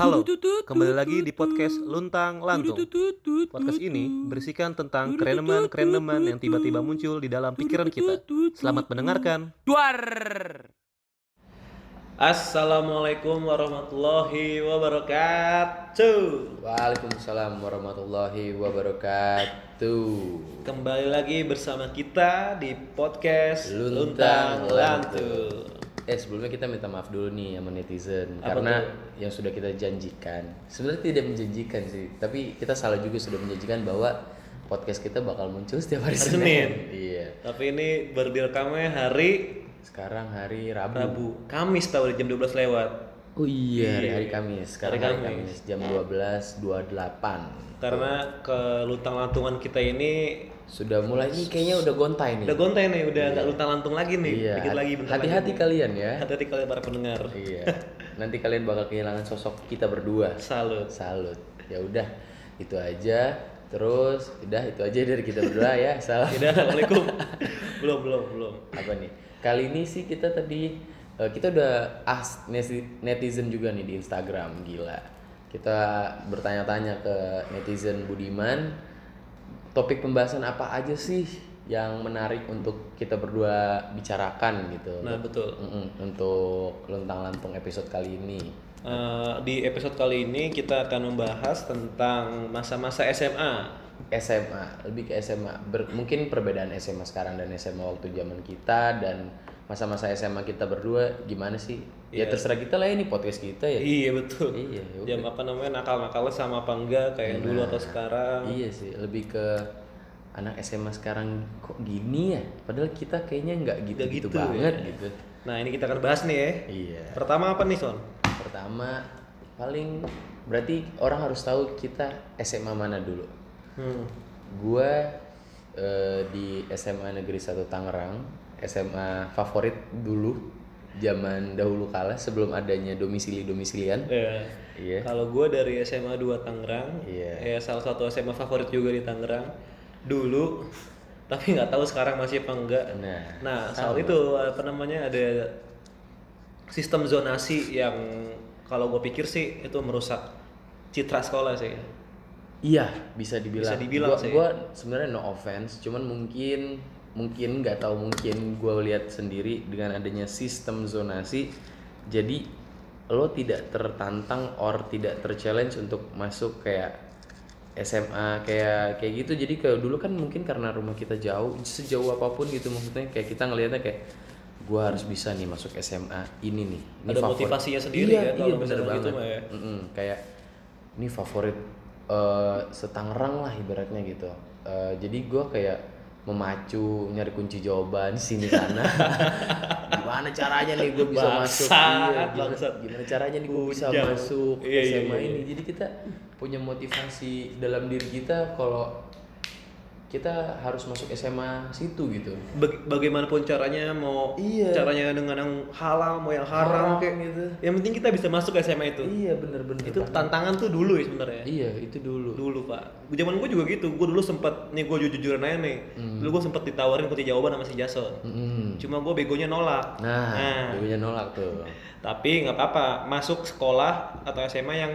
Halo, kembali lagi di podcast Luntang Lantung. Podcast ini berisikan tentang kereneman-kereneman yang tiba-tiba muncul di dalam pikiran kita. Selamat mendengarkan. Duar. Assalamualaikum warahmatullahi wabarakatuh. Waalaikumsalam warahmatullahi wabarakatuh. Kembali lagi bersama kita di podcast Luntang Luntang Lantung. Eh sebelumnya kita minta maaf dulu nih sama netizen Apa karena tuh? yang sudah kita janjikan sebenarnya tidak menjanjikan sih tapi kita salah juga sudah menjanjikan bahwa podcast kita bakal muncul setiap hari, Hari Senin. Senin. Iya. Tapi ini baru direkamnya hari Sekarang hari Rabu. Rabu, Kamis tahu jam 12 lewat. Oh iya, hari, Iya. hari Kamis. Sekarang Hari hari, Kamis. Kamis. jam 12.28. Karena ke luntang lantungan kita ini Sudah mulai nih kayaknya udah gontai nih. udah gontai nih, udah nggak luntang lantung lagi nih. Iya. Dikit lagi bentar Hati-hati kalian ya. Hati-hati kalian para pendengar. iya. Nanti kalian bakal kehilangan sosok kita berdua. Salut. Salut. Ya udah, itu aja. Terus udah itu aja dari kita berdua ya. Salam. Tidak, assalamualaikum. belum, belum, belum. Apa nih? Kali ini sih kita tadi eh, kita udah as neti- netizen juga nih di Instagram, gila. Kita bertanya-tanya ke netizen Budiman topik pembahasan apa aja sih yang menarik untuk kita berdua bicarakan gitu. Nah, betul. Mm-mm, untuk luntang lantung episode kali ini. Eh, di episode kali ini kita akan membahas tentang masa-masa SMA. SMA, lebih ke SMA. Ber- mungkin perbedaan SMA sekarang dan SMA waktu zaman kita dan masa-masa SMA kita berdua gimana sih? Ya terserah kita lah ini podcast kita ya. Iya betul. Iya, ya Jam apa namanya nakal-nakalnya sama apa enggak kayak yang dulu atau sekarang. Iya sih, lebih ke anak SMA sekarang kok gini ya? Padahal kita kayaknya nggak gitu-gitu gitu banget ya. gitu. Nah ini kita akan bahas nih ya. Iya. Pertama apa nih Son? Pertama paling berarti orang harus tahu kita SMA mana dulu. Hmm. Gua eh, di SMA Negeri 1 Tangerang, SMA favorit dulu zaman dahulu kala sebelum adanya domisili-domisilian. Ya. Iya. Kalau gue dari SMA 2 Tangerang, Iya. ya salah satu SMA favorit juga di Tangerang dulu. Tapi nggak tahu sekarang masih apa enggak. Nah, Nah, soal itu apa namanya ada sistem zonasi yang kalau gue pikir sih itu merusak citra sekolah sih. Iya, bisa dibilang. Bisa dibilang gua, sih. gua sebenarnya no offense, cuman mungkin mungkin nggak tahu mungkin gua lihat sendiri dengan adanya sistem zonasi, jadi lo tidak tertantang or tidak terchallenge untuk masuk kayak SMA kayak kayak gitu. Jadi kayak dulu kan mungkin karena rumah kita jauh, sejauh apa pun gitu maksudnya kayak kita ngelihatnya kayak gua harus bisa nih masuk SMA ini nih. Ini Ada favorit. motivasinya sendiri iya, ya kalau iya, bener gitu banget. mah ya. Mm-mm, kayak ini favorit eh setangerang lah ibaratnya gitu. Eh, jadi gue kayak memacu nyari kunci jawaban sini sana. gimana caranya nih gue bisa masuk? Iya, gimana, bangsat. gimana caranya nih gue bisa masuk Iya, iya, SMA iya. ini? Jadi kita punya motivasi dalam diri kita kalau kita harus masuk SMA situ gitu. Bag- bagaimanapun caranya mau Iya. caranya dengan yang halal mau yang haram, Haram kayak gitu. Yang penting kita bisa masuk ke SMA itu. Iya bener-bener. Itu banget. tantangan tuh dulu ya sebenarnya. Iya itu dulu. Dulu pak, zaman gue juga gitu. Gue dulu sempet nih gue jujur-jujuran aja nih. Hmm. Dulu gue sempet ditawarin kunci jawaban sama si Jason. Mm-mm. Cuma gue begonya nolak. Nah, dulunya nolak tuh. Tapi nggak apa-apa. Masuk sekolah atau SMA yang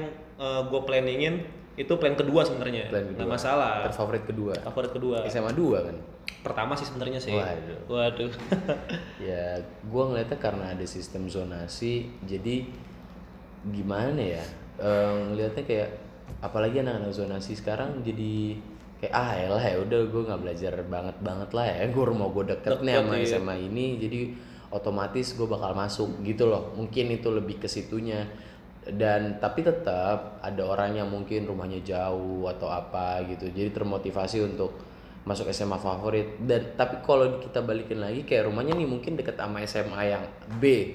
gue planningin itu plan kedua sebenarnya. Nggak masalah. Terfavorit kedua. Favorit kedua. SMA 2 kan. Pertama sih sebenarnya sih. Waduh. Waduh. Ya, gua ngeliatnya karena ada sistem zonasi, jadi gimana ya? Eh, ngeliatnya kayak apalagi anak-anak zonasi sekarang jadi kayak ah elah ya udah gue nggak belajar banget banget lah ya gue mau gue deket nih Deket, sama iya. SMA ini jadi otomatis gue bakal masuk gitu loh mungkin itu lebih ke situnya dan tapi tetap ada orang yang mungkin rumahnya jauh atau apa gitu. Jadi termotivasi untuk masuk SMA favorit. Dan tapi kalau kita balikin lagi kayak rumahnya nih mungkin deket sama SMA yang B.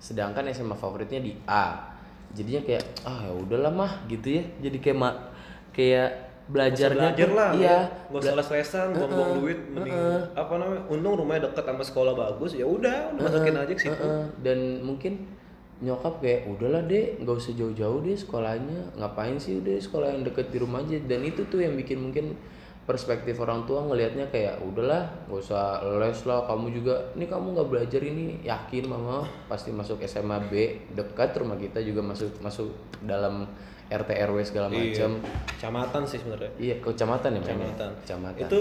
Sedangkan SMA favoritnya di A. Jadinya kayak ah ya udahlah mah gitu ya. Jadi kayak ma- kayak belajarnya belajar lah iya. nggak usah les-lesan buang-buang duit mending apa namanya untung rumahnya deket sama sekolah bagus ya udah udah masukin aja ke situ. Heeh, dan mungkin nyokap kayak udahlah deh nggak usah jauh-jauh deh sekolahnya ngapain sih udah sekolah yang deket di rumah aja dan itu tuh yang bikin mungkin perspektif orang tua ngelihatnya kayak udahlah nggak usah les lah kamu juga ini kamu nggak belajar ini yakin mama pasti masuk SMA B dekat rumah kita juga masuk masuk dalam RT RW segala macam Kecamatan sih sebenarnya. iya kecamatan ya? Kecamatan. kecamatan Itu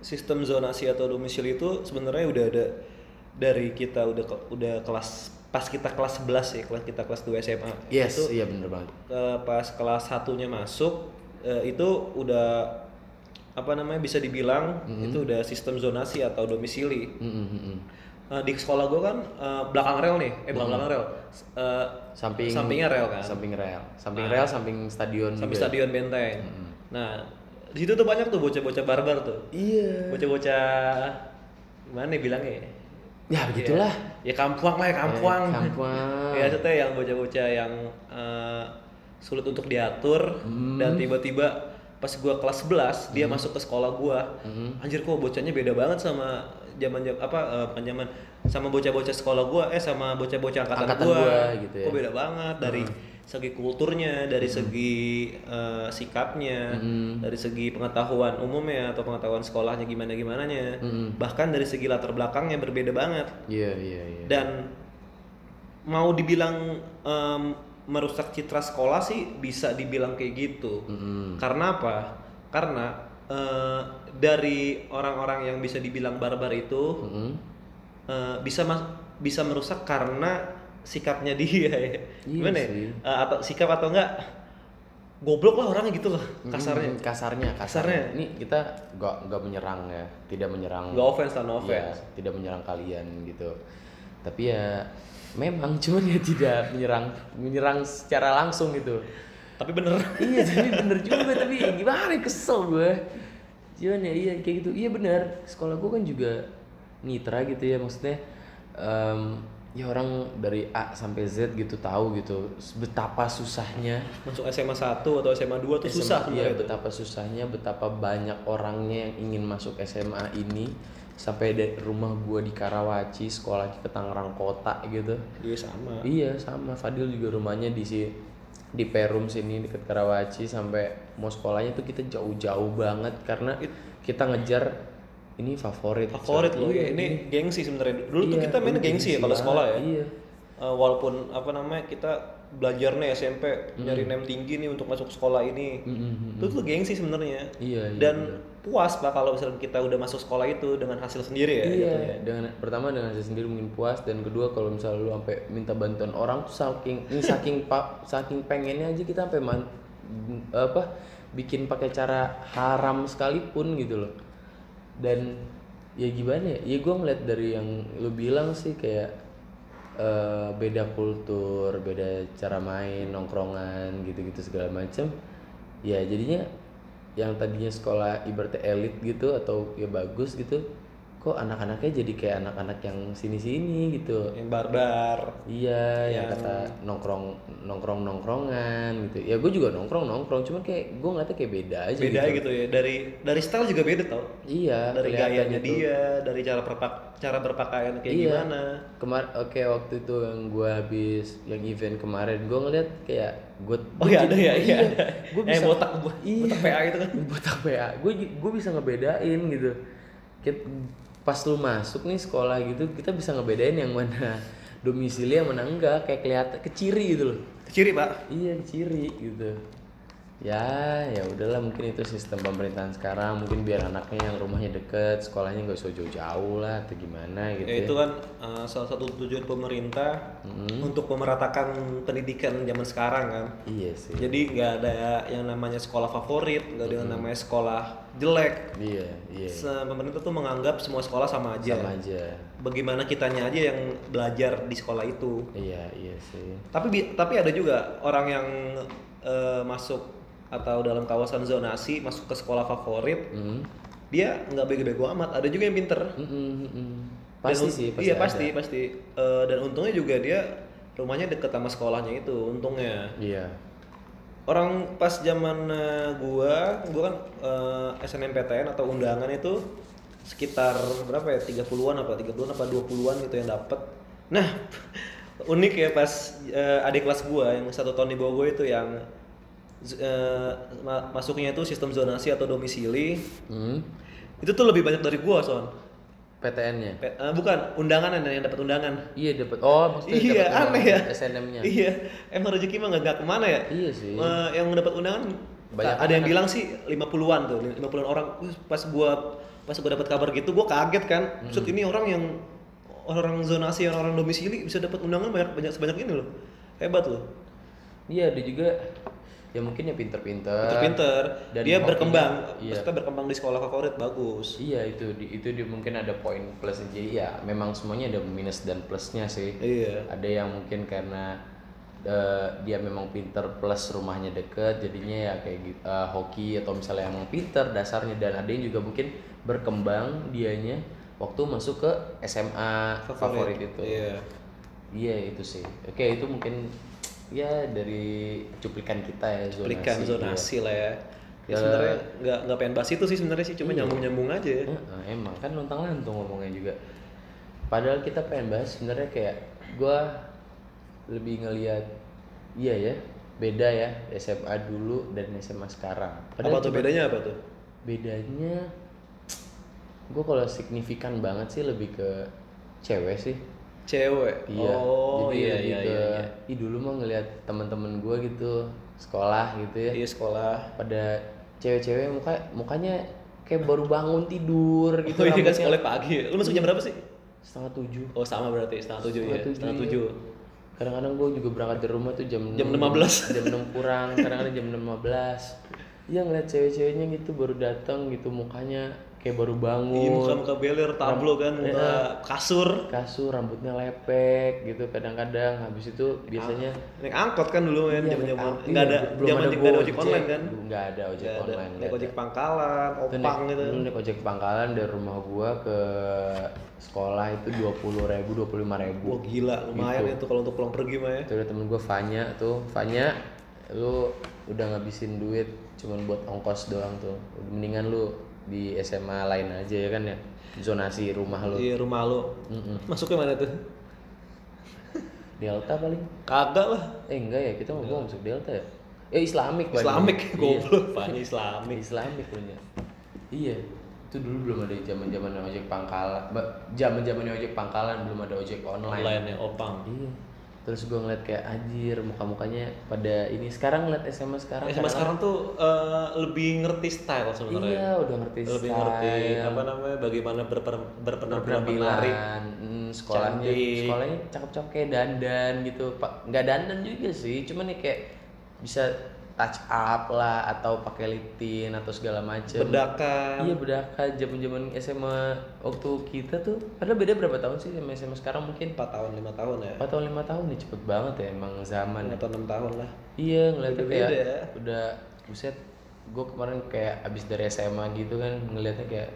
sistem zonasi atau domisili itu sebenarnya udah ada dari kita udah udah kelas pas kita kelas 11 ya, kelas kita kelas 2 SMA. yes Itu iya bener banget eh, pas kelas satunya masuk eh, itu udah apa namanya bisa dibilang Mm-hmm. itu udah sistem zonasi atau domisili. Mm, mm, mm, mm. Eh, di sekolah gue kan eh, belakang rel nih, eh belakang belakang rel, Eh, samping sampingnya rel kan, samping rel samping rel samping stadion samping juga. stadion benteng. Nah di situ tuh banyak tuh bocah-bocah barbar tuh, iya bocah-bocah gimana ya bilangnya? ya? Ya begitulah Ya kampuang lah ya kampuang. Eh, kampuang. ya maksudnya yang bocah-bocah yang eh, sulit untuk diatur dan tiba-tiba pas gua kelas 11 dia masuk ke sekolah gua. Anjir kok bocahnya beda banget sama zaman apa bukan zaman sama bocah-bocah sekolah gua eh sama bocah-bocah angkatan, Angkatan gua. gua gitu ya. Kok beda banget dari segi kulturnya, dari segi eh, sikapnya, dari segi pengetahuan umumnya atau pengetahuan sekolahnya gimana gimananya. Bahkan dari segi latar belakangnya berbeda banget. Iya iya iya. Dan mau dibilang em, merusak citra sekolah sih bisa dibilang kayak gitu. Karena apa? Karena eh, dari orang-orang yang bisa dibilang barbar itu Mm-mm. eh, bisa mas bisa merusak karena sikapnya dia ya. Iya gimana ya? sih. Eh, atau sikap atau enggak goblok lah orangnya gitu loh kasarnya. Mm, kasarnya kasarnya. Ini kita nggak nggak menyerang ya tidak menyerang. Gak offense lah, no Iya, offense. tidak menyerang kalian gitu. Tapi ya memang cuman ya tidak menyerang menyerang secara langsung gitu. Tapi bener. Iya tapi bener juga tapi gimana ya, kesel gue. Cuman ya iya kayak gitu. Iya bener. Sekolah gue kan juga mitra gitu ya maksudnya em, ya orang dari A sampai Z gitu tahu gitu betapa susahnya. Masuk SMA 1 atau SMA 2 tuh susah SMA, iya, sebenarnya. tuh. betapa susahnya betapa banyak orangnya yang ingin masuk SMA ini. Sampai dari rumah gua di Karawaci sekolah ke Tangerang Kota gitu. Iya sama. Iya sama. Fadil juga rumahnya di si di Perum sini deket Karawaci. Sampai mau sekolahnya tuh kita jauh-jauh banget karena kita ngejar ini favorit favorit loh. Iya, ya ini gengsi sebenarnya. Dulu tuh Iya, kita main gengsi ya kalau sekolah ya. iya. Eh, walaupun apa namanya kita belajar nih SMP nyari nem tinggi nih untuk masuk sekolah ini. Itu tuh gengsi sebenarnya. Iya, iya, dan puas pak kalau misalnya kita udah masuk sekolah itu dengan hasil sendiri ya Iya, jatuhnya. dengan pertama dengan saya sendiri mungkin puas dan kedua kalau misalnya lu sampai minta bantuan orang tuh saking ini saking pak saking pengennya aja kita sampai man, apa bikin pakai cara haram sekalipun gitu loh. Dan ya gimana ya? Ya gue ngeliat dari yang lu bilang sih kayak eh, beda kultur, beda cara main, nongkrongan gitu-gitu segala macam. Ya jadinya yang tadinya sekolah ibaratnya elit gitu atau ya bagus gitu kok anak-anaknya jadi kayak anak-anak yang sini-sini gitu. Yang barbar. Iya yang kata nongkrong nongkrong nongkrongan gitu. Ya gue juga nongkrong nongkrong cuman kayak gue ngeliatnya kayak beda aja beda gitu. gitu ya. Dari dari style juga beda tau. Iya dari gayanya gitu. dia dari cara perpak cara berpakaian kayak Iya. gimana. Kemar oke waktu itu yang gue habis yang event kemarin gue ngeliat kayak gue oh iya ada ya? iya gue eh bisa botak Iya. botak PA gitu kan. Botak PA gue gue bisa ngebedain gitu pas lu masuk nih sekolah gitu kita bisa ngebedain yang mana domisili yang mana enggak kayak kelihatan keciri gitu loh. Ciri pak? Iya keciri gitu ya ya udahlah mungkin itu sistem pemerintahan sekarang. Mungkin biar anaknya yang rumahnya deket sekolahnya nggak usah jauh-jauh lah atau gimana gitu ya ya, itu kan uh, salah satu tujuan pemerintah untuk memeratakan pendidikan zaman sekarang kan? Iya sih. Jadi nggak ada yang namanya sekolah favorit nggak ada yang namanya sekolah jelek. Iya iya. Se- pemerintah tuh menganggap semua sekolah sama aja. Sama aja. Bagaimana kitanya aja yang belajar di sekolah itu. Iya iya sih. Tapi tapi ada juga orang yang eh, masuk atau dalam kawasan zonasi masuk ke sekolah favorit Hmm. dia nggak bego-bego amat ada juga yang pinter mm-mm. Dan pasti un- sih pasti iya ada. pasti pasti Eh, dan untungnya juga dia rumahnya deket sama sekolahnya itu untungnya iya orang pas zaman eh, gua gua kan eh, SNMPTN atau undangan itu sekitar berapa ya 30-an apa 30-an apa 20-an gitu yang dapet nah unik ya pas eh, adik kelas gua yang satu tahun di bawah gua itu yang ma- masuknya itu sistem zonasi atau domisili Hmm. itu tuh lebih banyak dari gua son PTN-nya. Pe- eh, bukan undangan yang yang dapat undangan Iya dapat. Oh, maksudnya iya aneh ya SNM-nya. iya emang rezeki mah nggak ke mana ya Iya sih. Eh, yang dapat undangan Banyak ada yang bilang sih 50-an tuh 50-an orang pas gua pas gua dapat kabar gitu gua kaget kan Hmm. maksud ini orang yang orang zonasi orang orang domisili bisa dapat undangan banyak banyak sebanyak ini loh hebat loh Iya, dia juga ya mungkin ya pinter-pinter. pinter Dan dia berkembang iya. maksudnya berkembang di sekolah favorit bagus Iya itu di, itu dia mungkin ada poin plus jadi ya memang semuanya ada minus dan plusnya sih. iya Ada yang mungkin karena eh, dia memang pinter plus rumahnya deket jadinya ya kayak gitu eh, hoki atau misalnya emang pinter dasarnya dan ada yang juga mungkin berkembang dianya waktu masuk ke SMA favorit, itu. iya Iya itu sih. Oke itu mungkin ya dari cuplikan kita ya zonasi. berikan iya. zonasi lah ya ya Ya. sebenarnya nggak nggak pengen bahas itu sih sebenarnya sih cuma nyambung nyambung aja ya. Heeh, emang kan lontang lantung ngomongnya juga. Padahal kita pengen bahas sebenarnya kayak gua lebih ngelihat iya ya beda ya SMA dulu dan SMA sekarang. apa tuh bedanya apa tuh Bedanya gua kalau signifikan banget sih lebih ke cewek sih. Cewek. Iya. oh Jadi iya lebih iya ke, iya iya. Ih dulu mah ngelihat teman-teman gua gitu sekolah gitu ya. Iya, sekolah. Pada cewek-cewek muka mukanya kayak baru bangun tidur gitu. oh iya kan sekolah pagi. Lu masuk jam berapa sih? Setengah tujuh. Oh sama berarti setengah tujuh ya. Setengah setengah tujuh, tujuh. Kadang-kadang gue juga berangkat dari rumah tuh jam Jam 6, 15. jam 6 kurang kadang-kadang jam 15 iya ngeliat cewek-ceweknya gitu baru datang gitu mukanya kayak baru bangun. Iya muka muka beler tablo kan muka Iya. kasur. Kasur rambutnya lepek gitu kadang-kadang. Habis itu biasanya naik angkot. Kan dulu men Iya, zaman naik zaman nggak ada Iya, zaman ada ada ojek online kan? Nggak ada ojek ada. online naik ojek pangkalan opang naik, gitu. naik ojek pangkalan dari rumah gua ke sekolah itu dua puluh ribu dua puluh lima ribu. Wah gila lumayan Gitu. itu kalau untuk pulang pergi mah ya. Itu ada temen gue Fanya tuh. Fanya lu udah ngabisin duit cuman buat ongkos doang tuh. Mendingan lu di SMA lain aja ya kan ya? Zonasi rumah lu. Di rumah lu. Mm-mm. masuknya mana tuh? Delta paling. Kagak lah. Eh enggak ya kita mau gua masuk Delta ya? Eh Islamik. Islamik Iya. goblok Fani Islamik Islamik punya. Iya itu dulu belum ada zaman zaman ojek pangkalan zaman zaman ojek pangkalan belum ada ojek online, online ya opang. Iya terus gue ngeliat kayak anjir muka mukanya pada ini. Sekarang ngeliat SMA sekarang sama sekarang tuh eh, lebih ngerti style sebenarnya. Iya, udah ngerti lebih style, ngerti apa namanya bagaimana berper- berpenampilan menarik hmm, sekolahnya Cantik. sekolahnya cakep-cakep kayak dandan gitu, pak nggak dandan juga sih, cuman nih kayak bisa touch up lah atau pakai liptin atau segala macem. bedakan Iya bedaka zaman-zaman SMA waktu kita tuh, padahal beda berapa tahun sih sama SMA sekarang mungkin 4 tahun 5 tahun ya 4 tahun lima tahun nih cepet banget ya emang zaman. 5 atau 6 tahun lah Iya ngeliatnya kayak ya. udah buset gue kemarin kayak abis dari SMA gitu kan ngeliatnya kayak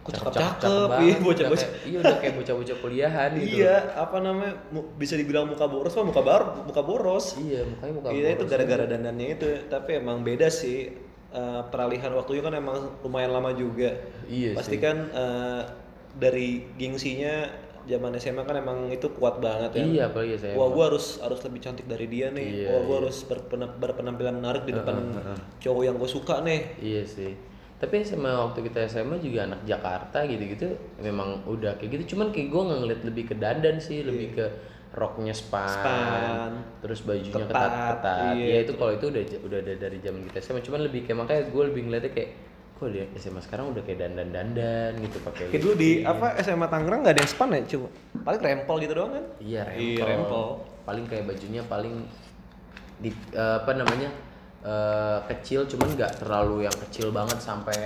Kok cakep-cakep, banget. iya, Udah bocah-bocah. kayak- iya udah kayak bocah-bocah kuliahan gitu iya apa namanya bisa dibilang muka boros mah muka baru muka boros iya mukanya muka iya itu boros. gara-gara dandannya itu tapi emang beda sih Eh, peralihan waktunya kan emang lumayan lama juga iya pasti sih kan eh, dari gengsinya zaman SMA kan emang itu kuat banget ya iya apalagi saya Wah, gua harus harus lebih cantik dari dia nih. Iya, Wah, gua harus berpena- berpenampilan menarik di depan cowok yang gue suka nih. iya sih tapi SMA waktu kita SMA juga anak Jakarta gitu-gitu memang udah kayak gitu cuman kayak gue ngeliat lebih ke dandan sih lebih ke roknya span, Iya. Span. terus bajunya Ketat, ketat-ketat iya, ya itu kalau itu udah udah ada dari zaman kita SMA cuman lebih kayak makanya gue lebih ngeliatnya kayak kok dia SMA sekarang udah kayak dandan-dandan gitu pakai Kayak dulu di apa SMA Tangerang nggak ada yang span ya, cuma paling rempel gitu doang kan. Iya rempel. Iya, rempel. Paling kayak bajunya paling di eh, apa namanya eh, kecil cuman nggak terlalu yang kecil banget sampai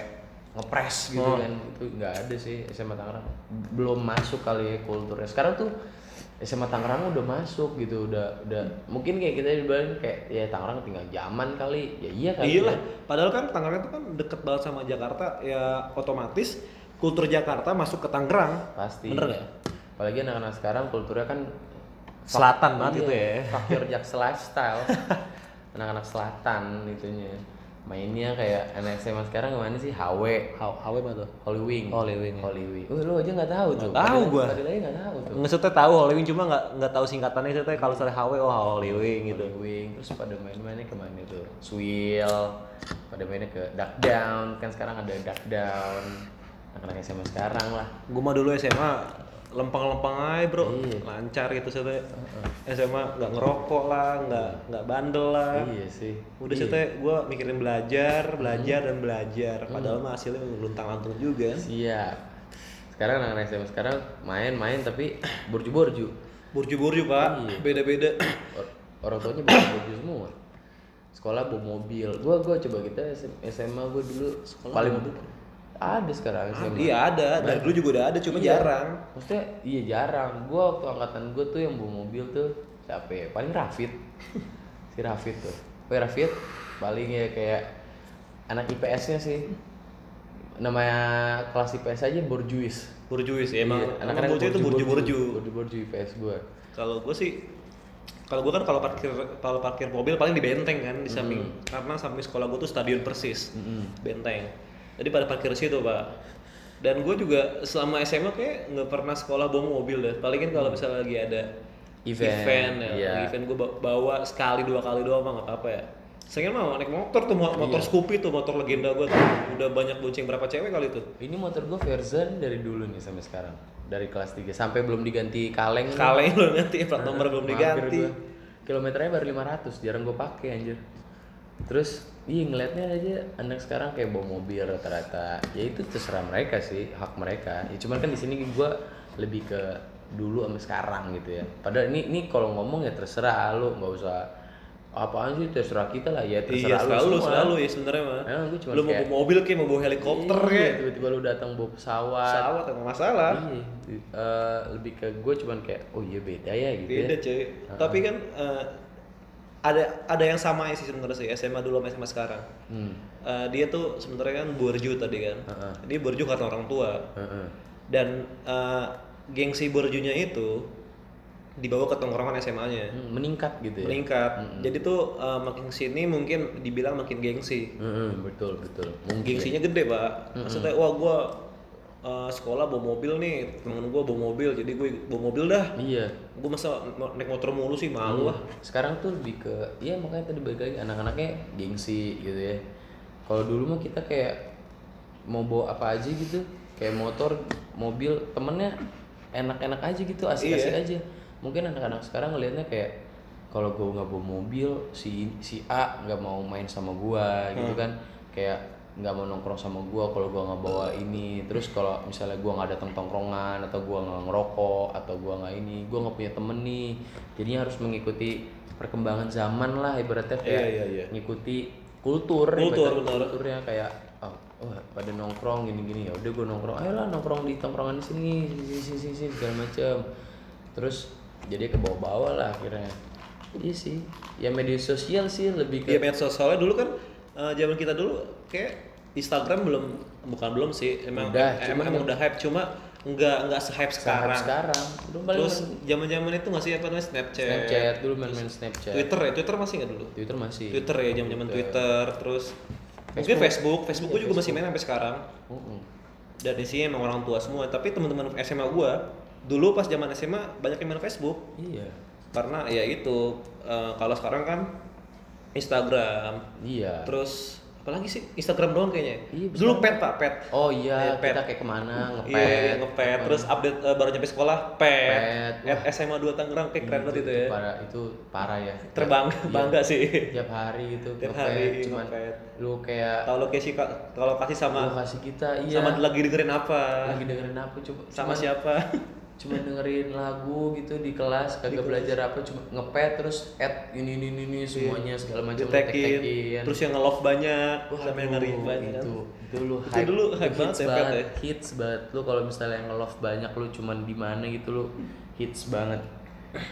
ngepres gitu Oh. kan itu nggak ada sih SMA Tangerang belum masuk kali ya kulturnya sekarang tuh SMA Tangerang udah masuk gitu udah udah mungkin kayak kita dibilang kayak ya Tangerang tinggal zaman kali ya iya kali Iya lah. ya. Padahal kan Tangerang itu kan deket banget sama Jakarta, ya otomatis kultur Jakarta masuk ke Tangerang. pasti Bener nggak? apalagi anak-anak sekarang kulturnya kan Selatan banget Iya, itu ya. Fakir Jaksel lifestyle. Anak-anak selatan itunya. mainnya kayak anak SMA sekarang ke mana sih? HW How how apa tuh? Holy Wing. Holy Wing, ya. Holy Wing. Oh lu aja nggak tahu tuh Nggak tahu gua. padahal aja nggak tahu tuh Maksudnya tahu Holy Wing cuma nggak nggak tahu singkatannya saya kalau soal HW oh Holy Wing gitu. Holy Wing. Terus pada main-mainnya ke mana tuh? Swill pada mainnya ke Duck Down. Kan sekarang ada Duck Down. Anak-anak SMA sekarang lah. Gue mah dulu SMA lempeng-lempeng aja bro, Iya. lancar gitu saya. SMA nggak ngerokok lah, nggak nggak bandel lah. iya sih Udah sih teh gue mikirin belajar, belajar dan belajar. Padahal mah hasilnya luntang lantung juga. siap sekarang anak-anak SMA sekarang main-main tapi borju-borju Burju-burju pak, Iya. beda-beda. Or- orang tuanya borju-borju semua sekolah bawa mobil gua gua coba kita SM- SMA gua dulu paling ada sekarang SMA Iya ada, dari dulu juga udah ada, cuma Iya. jarang. maksudnya iya jarang. Gua waktu angkatan gua tuh yang bawa mobil tuh siapa ya paling Rafid. Si Rafid tuh. Woi Rafid paling ya kayak anak IPS nya sih. Namanya kelas IPS aja borjuis. Burjuis ya, emang, Iya, emang burju itu burju-burju. borju-borju. IPS gua. Kalau gue sih, kalau gue kan kalau parkir kalau parkir mobil paling di benteng kan di samping. Karena samping sekolah gue tuh stadion persis. Benteng. Jadi pada parkir situ pak. Dan gue juga selama SMA kayak nggak pernah sekolah bawa mobil deh. Paling kan kalau misalnya lagi ada Event, ya, iya. event gue bawa sekali dua kali doang mah nggak apa-apa ya. Saya mau naik motor tuh mo- motor Scoopy tuh motor legenda gue tuh udah banyak bonceng berapa cewek kali tuh. Ini motor gue Verzan dari dulu nih sampai sekarang. Dari kelas 3 sampai belum diganti kaleng. Kaleng lo nanti plat nomor belum diganti. Kilometernya baru 500, jarang gue pakai anjir. Terus, iya ngeliatnya aja anak sekarang kayak bawa mobil rata-rata. Ya itu terserah mereka sih, hak mereka. Ya cuman kan di sini gue lebih ke dulu sama sekarang gitu ya. Padahal ini ini kalau ngomong ya terserah lu, nggak usah apaan sih terserah kita lah ya Iya terserah selalu lu semua. selalu ya sebenarnya mah. Cuma Lu mau bawa mobil kayak mau bawa helikopter Iya, kayak tiba-tiba lu datang bawa pesawat. pesawat emang masalah. Iya, eh, lebih ke gue cuman kayak oh iya beda ya gitu Beda ya. cuy. Tapi kan eh, ada ada yang sama sih sebenarnya sih SMA dulu sama SMA sekarang. Hmm. Eh, dia tuh sebenarnya kan borju tadi kan. Heeh. Dia borju karena orang tua. Heeh. Dan eh, gengsi borjunya itu dibawa ke tongkrongan SMA-nya. Hmm, meningkat gitu ya. Meningkat. Jadi tuh eh, makin sini mungkin dibilang makin gengsi. Heeh, betul betul. Mungkin. gengsinya gede pak maksudnya wah gua uh, sekolah bawa mobil nih temen gua bawa mobil jadi gue bawa mobil dah Iya. gua masa naik motor mulu sih malu ah Sekarang tuh lebih ke iya makanya tadi balik lagi anak-anaknya gengsi gitu ya. Kalau dulu mah kita kayak mau bawa apa aja gitu, kayak motor, mobil, temennya enak-enak aja gitu, asik-asik Iya. aja. Mungkin anak-anak sekarang ngelihatnya kayak kalau gue nggak bawa mobil, si si A nggak mau main sama gua gitu kan, kayak nggak mau nongkrong sama gua kalau gua nggak bawa ini. Terus kalau misalnya gua nggak datang tongkrongan atau gua nggak ngerokok atau gua nggak ini, gua nggak punya temen nih. Jadinya harus mengikuti perkembangan zaman lah ibaratnya kayak Iya, iya, iya. ngikuti kultur, Kultur, benar. kulturnya kayak oh, wah, pada nongkrong gini-gini ya udah gue nongkrong ayolah nongkrong di tongkrongan sini sini sini sini, sini segala macam terus jadi ke bawah-bawah lah akhirnya iya sih ya media sosial sih lebih ya ke medsos soalnya dulu kan uh, zaman kita dulu kayak Instagram belum bukan belum sih emang Udah, em- cuman emang udah hype cuma nggak nggak se-hype sekarang. sekarang. Dulu terus zaman zaman itu nggak sih apa namanya Snapchat, Snapchat dulu main-main Snapchat. Twitter ya? Twitter masih nggak dulu? Twitter masih. Twitter ya zaman zaman Twitter terus mungkin Facebook. Facebook gue juga masih main sampai sekarang. Mm-mm. dan isinya emang orang tua semua tapi teman-teman SMA gua dulu pas zaman SMA banyak yang main Facebook. Iya. Karena ya itu eh, kalau sekarang kan Instagram. Iya. Terus apalagi sih? Instagram doang kayaknya. Iya, dulu pet pak pet. Oh iya Iya, pet. kita kayak ke mana ngepet. iya ngepet. Terus update eh, baru nyampe sekolah pet, Pet, At SMA 2 Tangerang kayak keren banget itu ya. parah itu parah ya. Terbang Iya. bangga sih. tiap hari gitu Tiap ngepet, hari cuman ngepet. lu kayak kalau kasih kalau kasih sama lu kasih kita iya. sama lagi dengerin apa? Lagi dengerin apa coba? Sama Cuman- siapa cuma dengerin lagu gitu di kelas kagak belajar apa cuma ngepet terus add ini ini ini, ini semuanya segala macam Iya. Tek-tekin. terus yang nge-love banyak sama yang ngeri banyak itu itu lu Itu hype dulu hype hits banget ya, Pet, banget ya. hits banget lu kalau misalnya yang nge-love banyak lu cuman di mana gitu lu hits banget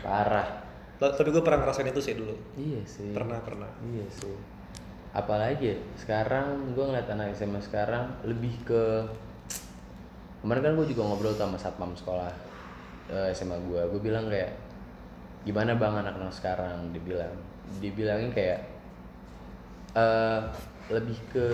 parah Tapi gue pernah ngerasain itu sih dulu. iya sih Pernah, pernah. Iya sih. Apalagi ya, sekarang gue ngeliat anak SMA sekarang lebih ke kemarin kan gue juga ngobrol sama satpam sekolah eh, SMA gue. Gue bilang kayak gimana bang anak-anak sekarang? Dibilang, dibilangin kayak eh lebih ke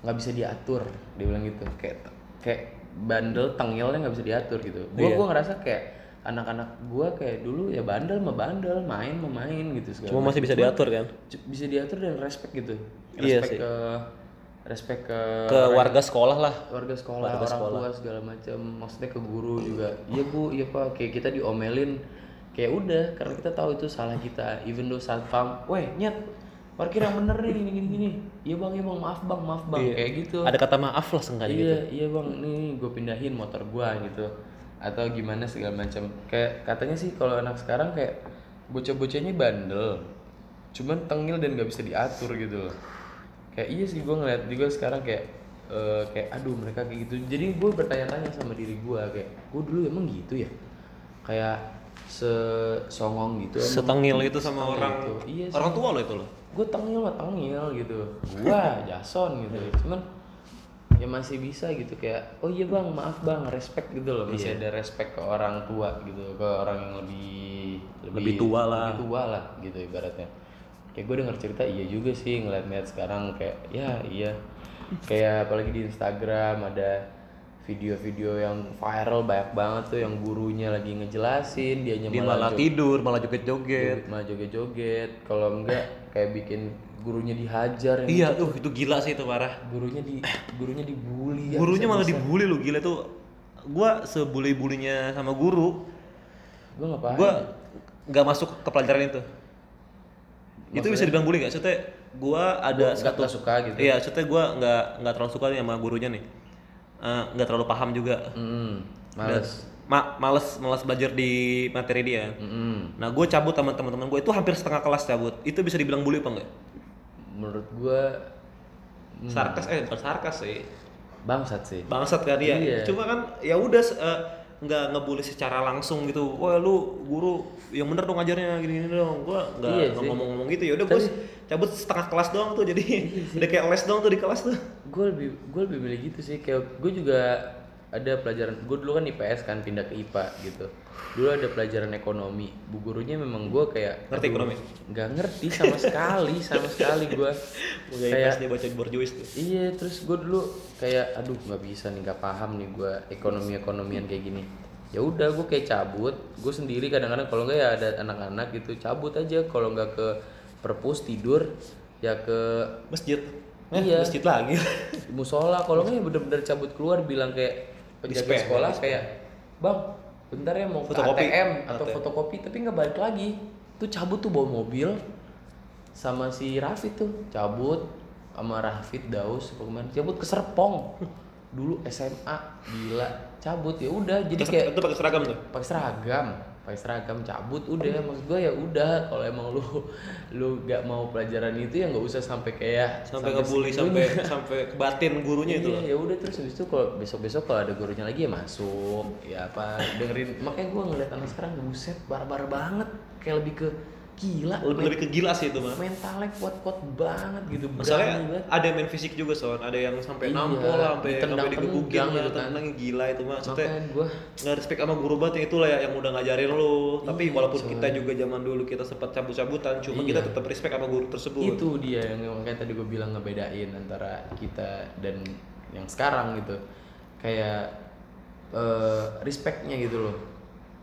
nggak bisa diatur dia bilang gitu kayak kayak bandel tengilnya nggak bisa diatur gitu gua Iya. gua ngerasa kayak anak-anak gua kayak dulu ya bandel mah bandel main mah main gitu segala Cuma masih bisa diatur kan? Bisa diatur dan respect gitu Iya respect sih. ke respect ke Ke warga sekolah lah. warga sekolah orang tua segala macam maksudnya ke guru juga. Iya bu. Iya pak. Kayak kita diomelin. Kayak udah karena kita tahu itu salah kita. Even though satpam weh nyet parkir yang bener nih gini gini gini. Iya bang iya bang. Maaf bang. Maaf bang. Kayak gitu. Ada kata maaf lah seenggaknya gitu. iya iya bang. Nih gue pindahin motor gua gitu. Atau gimana segala macam kayak katanya sih kalau anak sekarang kayak bocah-bocahnya bandel. Cuman tengil dan nggak bisa diatur gitu loh kayak iya sih gue ngeliat juga sekarang kayak eh, kayak aduh mereka kayak gitu. Jadi gue bertanya-tanya sama diri gue kayak gue dulu emang gitu ya? Kayak sesongong gitu Setengil itu sama Setengil orang. itu. iya orang tua lo itu lo. gue tengil mah tengil gitu. Gua Jason gitu. Cuman ya masih bisa gitu kayak oh iya bang maaf bang respect gitu loh. Masih ada respect ke orang tua gitu ke orang yang lebih Lebih tua lah. lebih tua lah gitu ibaratnya kayak gue denger cerita iya juga sih ngeliat-ngeliat sekarang kayak ya iya kayak apalagi di Instagram ada video-video yang viral banyak banget tuh yang gurunya lagi ngejelasin dianya Dia malah tidur, malah joget-joget. malah joget-joget kalau enggak kayak bikin gurunya dihajar Iya, tuh itu gila sih itu parah. gurunya di gurunya dibully ya, Gurunya malah dibully lu gila tuh. Gua sebully-bulinya sama guru, gua gua nggak masuk ke pelajaran itu. Itu bisa dibilang bully nggak? Maksudnya gua ada Nggak- satu suka gitu Iya, maksudnya gua nggak nggak terlalu suka nih sama gurunya nih. Eh, nggak terlalu paham juga. Hmm, males Ma males males belajar di materi dia. Mm-mm. Nah, gue cabut sama teman-teman gue itu hampir setengah kelas cabut. Itu bisa dibilang bully apa enggak? menurut gua Hmm. Sarkas eh bukan sarkas sih. bangsat sih Bangsat kan dia. Iya. Cuma kan ya udah eh, nggak ngebully secara langsung gitu. Wah, lu guru yang bener dong ngajarnya gini-gini dong. Gua nggak Iya ngomong-ngomong gitu. Ya udah gue cabut setengah kelas doang tuh jadi udah kayak les doang tuh di kelas tuh. gue lebih gue lebih milih gitu sih kayak gue juga ada pelajaran gue dulu kan IPS kan pindah ke IPA gitu dulu ada pelajaran ekonomi bu gurunya memang gue kayak Ngerti aduh, ekonomi? nggak ngerti sama sekali sama sekali gue kayak dia baca Borjuis tuh. iya terus gue dulu kayak aduh nggak bisa nih nggak paham nih gue ekonomi ekonomian kayak gini ya udah gue kayak cabut gue sendiri kadang-kadang kalau nggak ya ada anak-anak gitu cabut aja kalau nggak ke perpus tidur ya ke Masjid. Eh, Iya. masjid lagi. musola kalau nggak ya bener-bener cabut keluar bilang kayak penjaga sekolah dispen. kayak bang bentar ya mau Fotokopi. ke ATM atau ATM. fotokopi tapi nggak balik lagi tuh cabut tuh bawa mobil sama si Rafid tuh cabut sama Rafid Daus ke mana cabut ke Serpong dulu SMA gila cabut ya udah jadi kayak itu pakai seragam tuh. pakai seragam pakai seragam cabut udah. Maksud gue ya udah kalau emang lu lu gak mau pelajaran itu ya nggak usah sampai kayak Sampai ngebully sampai sampai ke batin gurunya itu. Iya, ya udah terus habis itu kalau besok-besok kalau ada gurunya lagi ya masuk ya apa dengerin. Makanya gua ngeliat anak sekarang buset barbar banget. Kayak lebih ke gila Lebih, lebih ke gila sih itu mah. mentalnya kuat-kuat banget gitu Masalahnya banget. ada yang main fisik juga son, ada yang sampai Iya, nampol lah, sampai sampai digebukin gitu kan. tendang gila itu mah. Maksudnya gua nggak respect sama guru banget yang itulah ya yang udah ngajarin lu. Tapi Iya, walaupun coy. kita juga zaman dulu kita sempat cabut-cabutan, cuma Iya. kita tetap respect sama guru tersebut. itu dia yang makanya tadi gue bilang ngebedain antara kita dan yang sekarang gitu kayak eh, respectnya gitu loh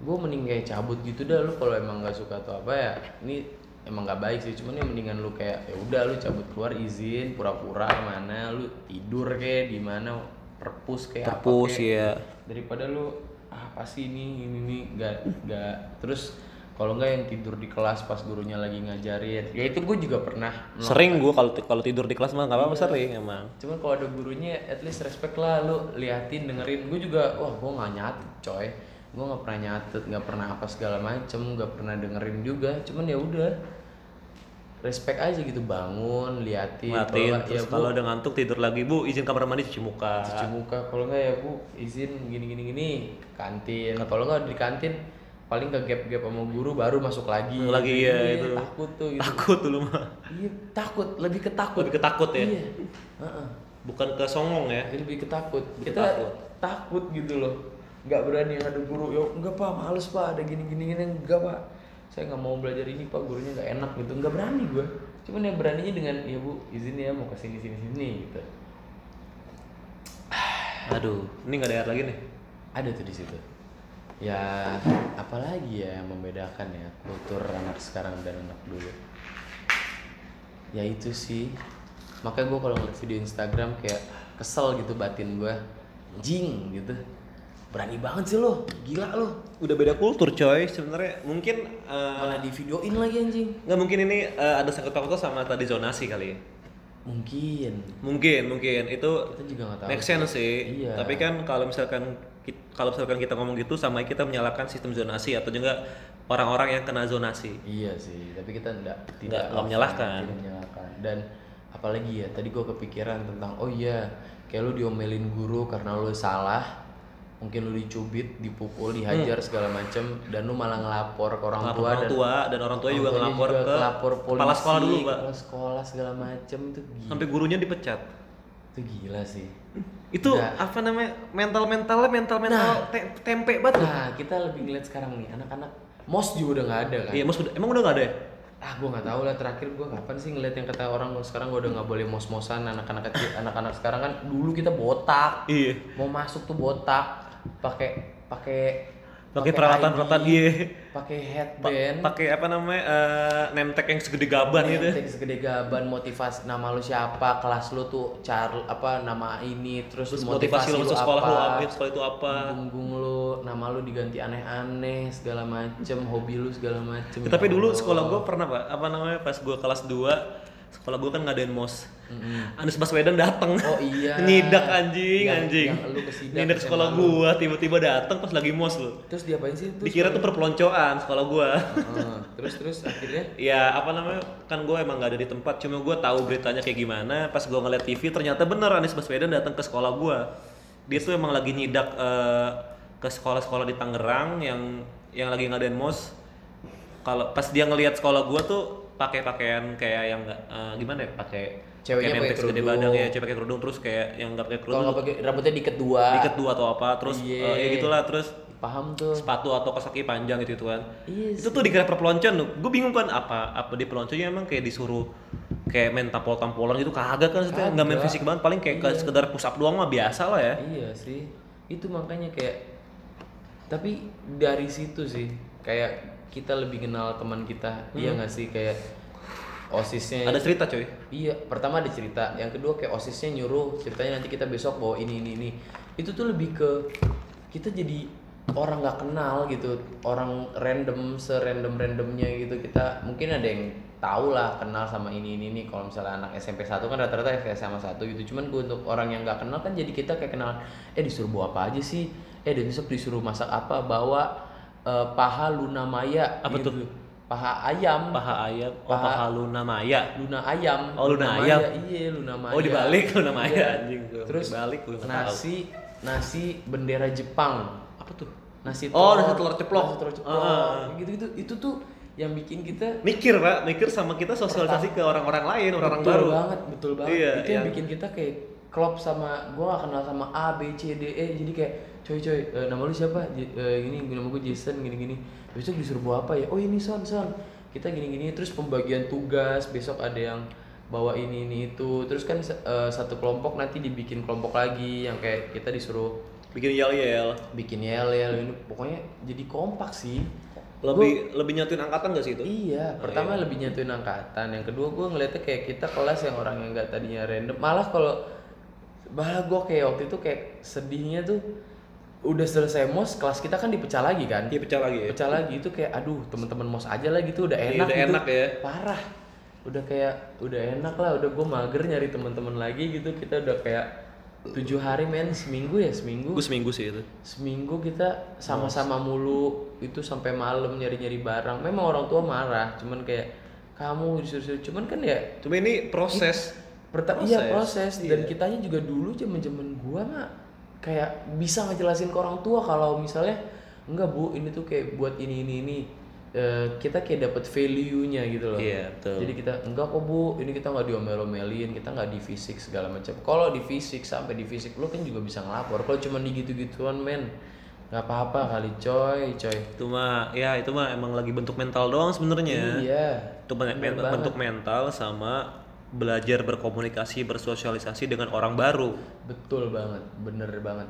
gue mending kayak cabut gitu dah lu kalau emang nggak suka atau apa ya ini emang nggak baik sih. Cuman ya mendingan lu kayak ya udah lu cabut keluar izin pura-pura mana lu tidur kayak di mana perpus kayak Perpus, apa kayak. iya. daripada lu ah pasti ini ini ini? Nggak nggak. Terus kalau nggak yang tidur di kelas pas gurunya lagi ngajarin ya itu gue juga pernah Sering gua kalau kalau tidur di kelas mah nggak apa-apa sering emang. cuman kalau ada gurunya at least respect lah lu liatin dengerin. Gue juga wah gue nggak nyatet coy gue nggak pernah nyatet nggak pernah apa segala macem nggak pernah dengerin juga cuman ya udah respect aja gitu bangun liatin Ngatin, kalau nggak, terus ya kalau udah ngantuk tidur lagi bu izin kamar mandi cuci muka. cuci muka kalau nggak ya bu izin gini gini gini ke kantin kalau nggak di kantin paling ke gap gap sama guru baru masuk lagi Lagi, iya, itu. takut tuh gitu Takut dulu mah. iya takut lebih ketakut Lebih ketakut ya. iya Heeh. Bukan ke songong ya. lebih ketakut kita Ketakut. takut gitu loh nggak berani yang ada guru yo. Enggak pak males pak ada gini gini. Gini enggak pak. Saya nggak mau belajar ini pak gurunya nggak enak gitu. Nggak berani gue cuman ya beraninya dengan ya bu izin ya mau ke sini sini sini gitu. Aduh, ini nggak ada air lagi nih. ada tuh di situ. Ya apalagi ya yang membedakan ya kultur anak sekarang dan anak dulu. Ya itu sih. Makanya gue kalau ngeliat video Instagram kayak kesel gitu batin gue jing gitu berani banget sih lo gila lo Udah beda kultur coy. Sebenarnya mungkin eh, malah di videoin lagi anjing nggak mungkin ini eh, ada sangkut pautnya sama tadi zonasi kali. ya. mungkin Mungkin, mungkin itu kita juga nggak tahu make sense sih. Iya. Tapi kan kalau misalkan kalau misalkan kita ngomong gitu sama kita menyalahkan sistem zonasi atau juga orang-orang yang kena zonasi. Iya sih, tapi kita enggak Nggak- nggak menyalahkan. Tidak menyalahkan. Dan apalagi ya, tadi gue kepikiran tentang oh iya, kayak lu diomelin guru karena lu salah, mungkin lu dicubit, dipukul, dihajar segala macem, dan lu malah ngelapor ke orang Ngelapor tua orang dan tua dan orang tua juga ngelapor juga ke ngelapor polisi, kepala sekolah dulu, Pak. kepala sekolah segala macem itu gila, Sampai gurunya dipecat. itu gila sih. Itu Nggak. apa namanya? Mental-mentalnya mental-mental te- tempe banget. Nah, kita lebih ngeliat sekarang nih, anak-anak mos juga udah nggak ada kan? Iya, Mas udah emang udah nggak ada ya? ah gue nggak tahu lah terakhir gue kapan sih ngeliat yang kata orang sekarang gue udah nggak boleh mos-mosan anak-anak kecil anak-anak sekarang kan dulu kita botak Iya. mau masuk tuh botak pakai pakai Pakai peralatan-peralatan iya. pakai headband Pakai apa namanya? eh, nemtek yang segede gaban gitu. Ngetek segede gaban motivasi nama lu siapa kelas lu tuh car apa nama ini terus, Terus motivasi lo masuk sekolah lo apa? Sekolah itu apa? punggung lu nama lu diganti aneh-aneh segala macem hobi lu segala macem Ya, tapi Ya dulu sekolah gue pernah pak apa namanya pas gue kelas 2 sekolah gue kan ngadain mos. Anies Baswedan datang Oh iya. nyidak anjing Yang- anjing. yang lu nyidak sekolah lu. gue tiba-tiba datang pas lagi mos lo terus diapain sih? Terus dikira tuh perpeloncoan sekolah gue Heeh, terus terus akhirnya? Ya apa namanya kan gue emang gak ada di tempat cuma gue tahu beritanya kayak gimana. Pas gue ngeliat TV ternyata bener Anies Baswedan datang ke sekolah gue dia tuh emang lagi nyidak eh, ke sekolah-sekolah di Tangerang yang yang lagi ngadain mos. Kalau pas dia ngelihat sekolah gue tuh pakai pakaian kayak yang eh, gimana ya pakai Ceweknya kayak pakai kerudung. badan ya cewek pakai kerudung terus kayak yang nggak pakai kalau kerudung nggak pakai rambutnya diket dua. diket dua atau apa terus Iya. eh, ya gitulah terus paham tuh. sepatu atau kaos kaki panjang gitu, kan. Iya itu tuh dikira perpeloncoan. Tuh gue bingung kan apa apa di pelonconya emang kayak disuruh kayak main tampol tampolan gitu? Kagak kan maksudnya nggak main fisik banget paling kayak ke- sekedar push up doang mah biasa lah ya. Iya sih. Itu makanya kayak tapi dari situ sih kayak kita lebih kenal teman kita iya nggak sih kayak osisnya ada cerita coy Iya, pertama ada cerita, yang kedua kayak osisnya nyuruh ceritanya nanti kita besok bawa ini ini ini. Itu tuh lebih ke kita jadi orang nggak kenal gitu, orang random serandom randomnya gitu kita mungkin ada yang tahu lah kenal sama ini ini ini. Kalau misalnya anak SMP 1 kan rata-rata SMA 1 gitu. Cuman gue untuk orang yang nggak kenal kan jadi kita kayak kenal, eh disuruh bawa apa aja sih? Eh dan besok disuruh masak apa? Bawa eh, paha Luna Maya. Apa gitu. tuh? Paha ayam. paha ayam oh Paha- paha luna maya Luna ayam. Oh, Luna Maya, ayam. Iya, Luna Maya. Oh, dibalik Luna Maya, Iya. anjing. Terus dibalik, gua nggak nasi nasi bendera Jepang. apa tuh Nasi Oh, nasi telur ceplok. Nasi telur ceplok. Ah. Gitu-gitu. Itu tuh yang bikin kita mikir pak mikir sama kita sosialisasi ke orang-orang lain orang-orang betul baru banget, betul banget. Iya, itu yang yang- bikin kita kayak klop sama gua gak kenal sama A, B, C, D, E. Jadi kayak coy coy eh, nama lu siapa? J- eh, gini nama gue Jason gini gini. Besok disuruh bawa apa ya? Oh ini son son. Kita gini gini terus pembagian tugas besok ada yang bawa ini ini itu terus kan eh, satu kelompok nanti dibikin kelompok lagi yang kayak kita disuruh bikin yel yel bikin yel yel ini pokoknya jadi kompak sih lebih lebih nyatuin angkatan gak sih itu Iya, pertama lebih nyatuin angkatan. Yang kedua gue ngeliatnya kayak kita kelas yang orang yang nggak tadinya random. Malah kalau malah gue kayak waktu itu kayak sedihnya tuh udah selesai mos kelas kita kan dipecah lagi kan. Iya pecah lagi ya Pecah lagi itu kayak aduh teman-teman mos aja lah gitu udah Iya, enak udah gitu. enak ya. Parah. Udah kayak udah enak lah, udah gue mager nyari teman-teman lagi gitu. Kita udah kayak tujuh hari men seminggu ya seminggu gue seminggu sih itu seminggu kita sama-sama mulu itu sampai malam nyari-nyari barang memang orang tua marah cuman kayak kamu disuruh cuman kan ya cuma ini proses pertama iya proses dan iya. kitanya juga dulu zaman-zaman gua mah kayak bisa ngejelasin ke orang tua kalau misalnya enggak bu ini tuh kayak buat ini ini ini. Eh, kita kayak dapat value-nya gitu loh. Iya, betul. jadi kita enggak kok bu ini kita nggak diomel-omelin kita nggak di fisik segala macam. Kalau di fisik sampai di fisik lo kan juga bisa ngelapor. Kalau cuma di gitu-gituan men nggak apa-apa kali coy coy. Itu mah ya itu mah emang lagi bentuk mental doang sebenarnya. iya. Itu bentuk mental sama belajar berkomunikasi, bersosialisasi dengan orang baru. betul banget bener banget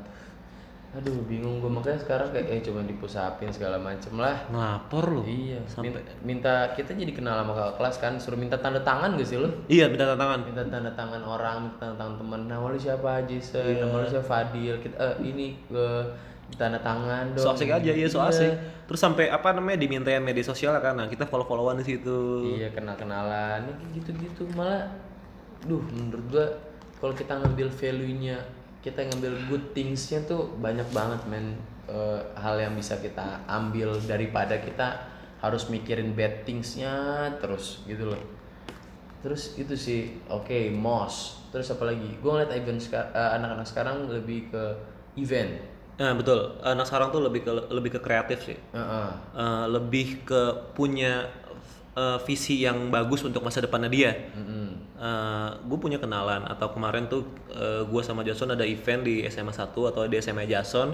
aduh bingung gue makanya sekarang kayak eh cuma dipusapin segala macem lah Ngelapor lu. iya Sampai min- minta kita jadi kenal sama kakak kelas kan suruh minta tanda tangan gak sih lu Iya, minta tantangan. minta tanda tangan orang minta tanda tangan temen nama lu siapa Jason Iya. nama lu siapa Fadil kita eh, ini ke tanda tangan dong. So asik aja, iya so asik. Terus sampai apa namanya dimintain media sosial kan, nah kita follow-followan di situ. iya kenal kenalan gitu gitu malah duh menurut gua kalau kita ngambil value nya kita ngambil good thingsnya tuh banyak banget men. Eh, hal yang bisa kita ambil daripada kita harus mikirin bad thingsnya terus gitu loh. Terus itu sih oke mos terus apa lagi? Gue ngeliat event seka- eh, anak-anak sekarang lebih ke event Nah, betul. Anak sekarang tuh lebih ke lebih ke kreatif sih. Heeh. Eh, lebih ke punya eh, visi yang bagus untuk masa depannya dia. Mm-mm. gue punya kenalan atau kemarin tuh gue sama Jason ada event di SMA 1 atau di SMA Jason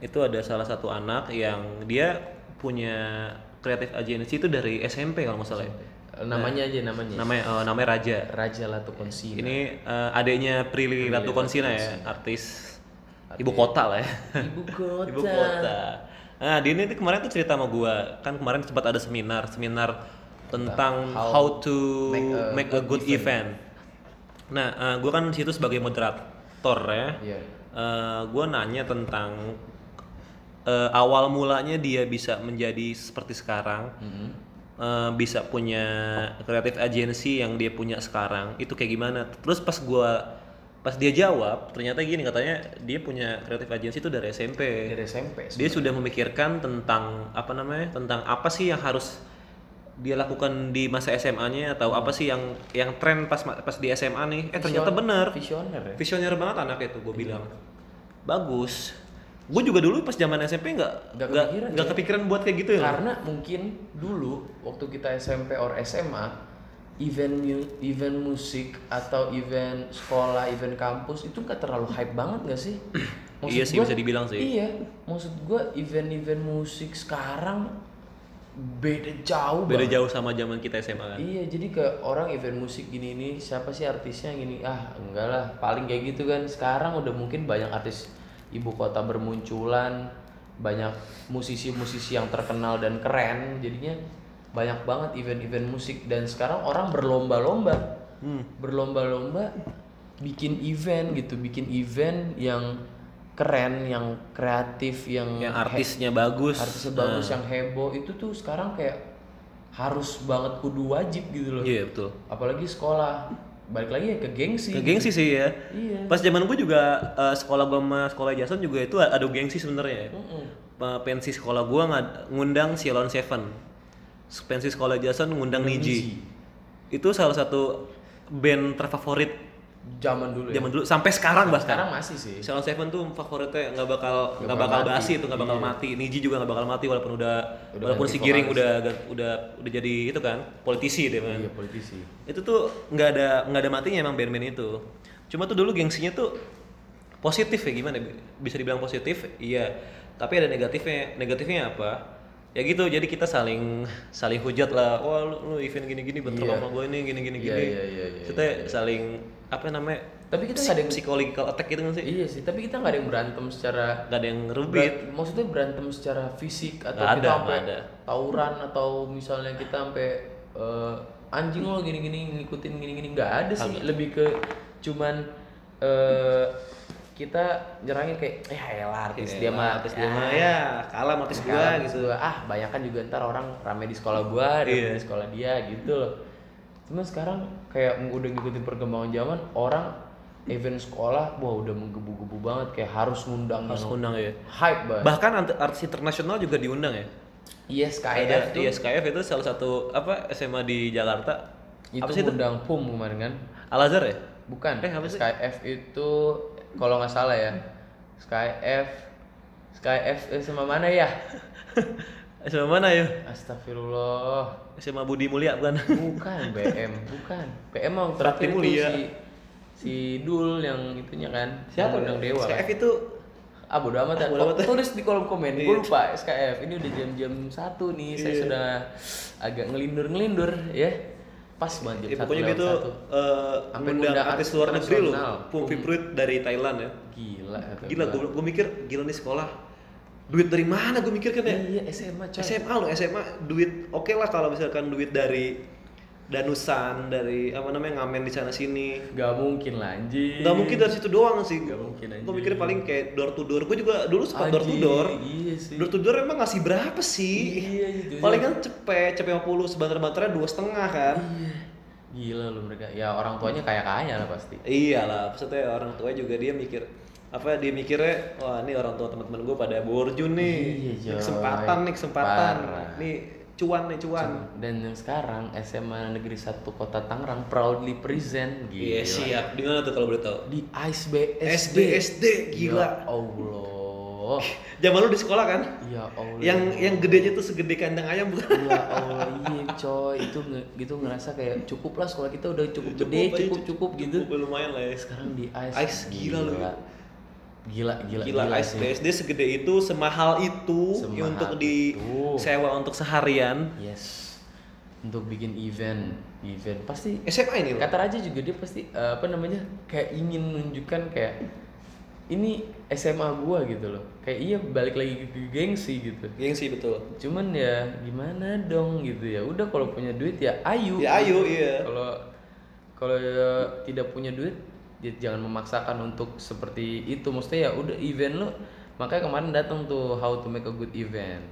itu ada salah satu anak yang dia punya kreatif agency itu dari SMP kalau nggak salah ya. namanya aja namanya namanya eh, namanya Raja Raja Latukonsina ini eh, adiknya Prilly Latukonsina ya artis ibu kota lah ya ibu kota ibu kota nah dia ini kemarin tuh cerita sama gue kan kemarin sempat ada seminar seminar tentang how, to make a, good, event. Nah, gue kan di situ sebagai moderator ya. Iya. gue nanya tentang eh, awal mulanya dia bisa menjadi seperti sekarang, Mm-hmm. Eh, bisa punya kreatif agency yang dia punya sekarang, itu kayak gimana? Terus pas gue pas dia jawab, ternyata gini katanya dia punya kreatif agency itu dari SMP. dari SMP Dia sudah memikirkan tentang apa namanya? Tentang apa sih yang harus dia lakukan di masa SMA-nya atau apa sih yang yang tren pas pas di SMA nih? Eh ternyata bener. visioner ya Visioner banget anak itu gue bilang. Bagus. Gue juga dulu pas zaman SMP nggak Nggak kepikiran, ya? kepikiran buat kayak gitu ya. karena mungkin dulu waktu kita SMP or SMA event mu- event musik atau event sekolah event kampus itu nggak terlalu hype banget gak sih Iya sih, bisa dibilang sih. iya maksud gua event-event musik sekarang beda jauh Beda banget. jauh sama zaman kita SMA kan. Iya, jadi ke orang event musik gini ini siapa sih artisnya gini? Ah, enggak lah, paling kayak gitu kan. Sekarang udah mungkin banyak artis ibu kota bermunculan, banyak musisi-musisi yang terkenal dan keren. Jadinya banyak banget event-event musik dan sekarang orang berlomba-lomba. Hmm. Berlomba-lomba bikin event gitu, bikin event yang keren, yang kreatif, yang Yang artisnya bagus. artisnya bagus yang heboh itu tuh sekarang kayak harus banget kudu wajib gitu loh Iya betul. apalagi sekolah balik lagi ya ke gengsi Ke gengsi sih ya. iya Pas zaman gue juga eh, sekolah gue sama sekolah Jason juga itu ada gengsi sebenarnya. Pa- Pensi sekolah gue ngundang Silon Seven. Pensi sekolah Jason ngundang Niji. Itu salah satu band terfavorit zaman dulu ya? Zaman dulu sampai sekarang bahkan. sekarang masih sih. Silon Seven tuh favoritnya nggak bakal nggak bakal bakal basi itu nggak bakal mati. Niji juga nggak bakal mati walaupun udah, Udah walaupun si Giring udah udah udah jadi itu kan politisi deh kan. iya politisi. Itu tuh nggak ada nggak ada matinya emang band-band itu. Cuma tuh dulu gengsinya tuh positif ya gimana? Bisa dibilang positif iya. Tapi ada negatifnya negatifnya apa ya gitu jadi kita saling saling hujat lah. Wah lu, lu event gini-gini bentrok Iya. sama gue ini gini-gini Iya, gini. iya, iya, iya, kita saling apa namanya tapi kita nggak ada yang psychological attack gitu kan sih? Iya sih tapi kita nggak ada yang berantem secara nggak ada yang rubit berat- maksudnya berantem secara fisik atau Nggak kita ada, sampai nggak ada. tawuran atau misalnya kita sampai eh, anjing lo gini-gini ngikutin gini-gini nggak ada sih. Lebih ke cuman eh kita nyerangin kayak eh elah artis dia mah. artis dia mah ya. kalah sama artis gua Kalah gitu. gua. ah banyak kan juga ntar orang rame di sekolah gua rame Iya. di sekolah dia gitu loh. Cuman sekarang kayak udah ngikutin perkembangan zaman orang event sekolah wah udah menggebu-gebu banget kayak harus ngundang harus yang undang ya hype banget. Bahkan artis internasional juga diundang ya? Iya ada SKF tuh ISKF itu salah satu apa SMA di Jakarta. Itu apa sih itu? ngundang PUM kemarin kan? Al Azhar ya? Bukan Eh, apa sih? Itu kalau nggak salah ya SKF SKF eh, sama mana ya SMA mana ya Astagfirullah SMA Budi Mulia bukan Bukan BM, bukan. BM mau terakhir itu Mulia. si si Dul yang itunya kan. siapa yang undang Dewa. SKF Kan? itu ah bodo amat ya. bodo amat ya. tulis di kolom komen gue Iya. lupa SKF ini udah jam-jam satu nih saya Iya. sudah agak ngelindur-ngelindur ya pas banget jam Ya, satu pokoknya gitu eh, Sampai ngundang ngundang artis luar negeri loh. Pumpi Fruit dari Thailand ya. gila Gila, gua. gue, gue mikir gila nih sekolah. Duit dari mana gue mikir kan ya? iya SMA coy SMA loh, SMA duit oke lah kalau misalkan duit dari danusan, dari apa namanya ngamen di sana sini. Gak mungkin lah anjing Nggak mungkin dari situ doang sih. Nggak mungkin, anjing. Gue mikir paling kayak door to door. Gue juga dulu suka door to door. Iya sih Door to door emang ngasih berapa sih? Iya, gitu. Paling kan cepet, cepet 50, sebantar-bantarnya dua setengah kan? Iya Gila lu mereka Ya orang tuanya kaya-kaya lah pasti Iyalah, maksudnya orang tua juga dia mikir apa dia mikirnya wah ini orang tua teman-teman gue pada borju nih Iya, kesempatan nih kesempatan Parah. nih cuan nih cuan. Dan yang sekarang SMA Negeri 1 Kota Tangerang proudly present iya Gila. siap. Di mana tuh kalau boleh tahu? Di ISBSD SD gila. Ya Allah. Zaman lu di sekolah kan? Ya Allah. Yang yang gedenya tuh segede kandang ayam bukan? Ya Allah iya coy. Itu gitu ngerasa kayak cukup lah sekolah kita udah cukup, gede aja, cukup cukup gitu. cukup lumayan lah ya. Sekarang di ice Ice, gila lu. Gila gila gila, sih. SD segede itu semahal itu Semahal untuk itu. disewa untuk seharian. Yes. Untuk bikin event event. Pasti SMA ini loh. Kata Raja juga dia pasti eh, apa namanya kayak ingin menunjukkan kayak ini SMA gua gitu loh. Kayak iya balik lagi ke gengsi gitu. Gengsi betul. Cuman ya gimana dong gitu ya. Udah kalau punya duit ya ayu Ya, ayu, gitu. iya. kalau kalau ya tidak punya duit jangan memaksakan untuk seperti itu maksudnya ya udah event lu makanya kemarin datang tuh how to make a good event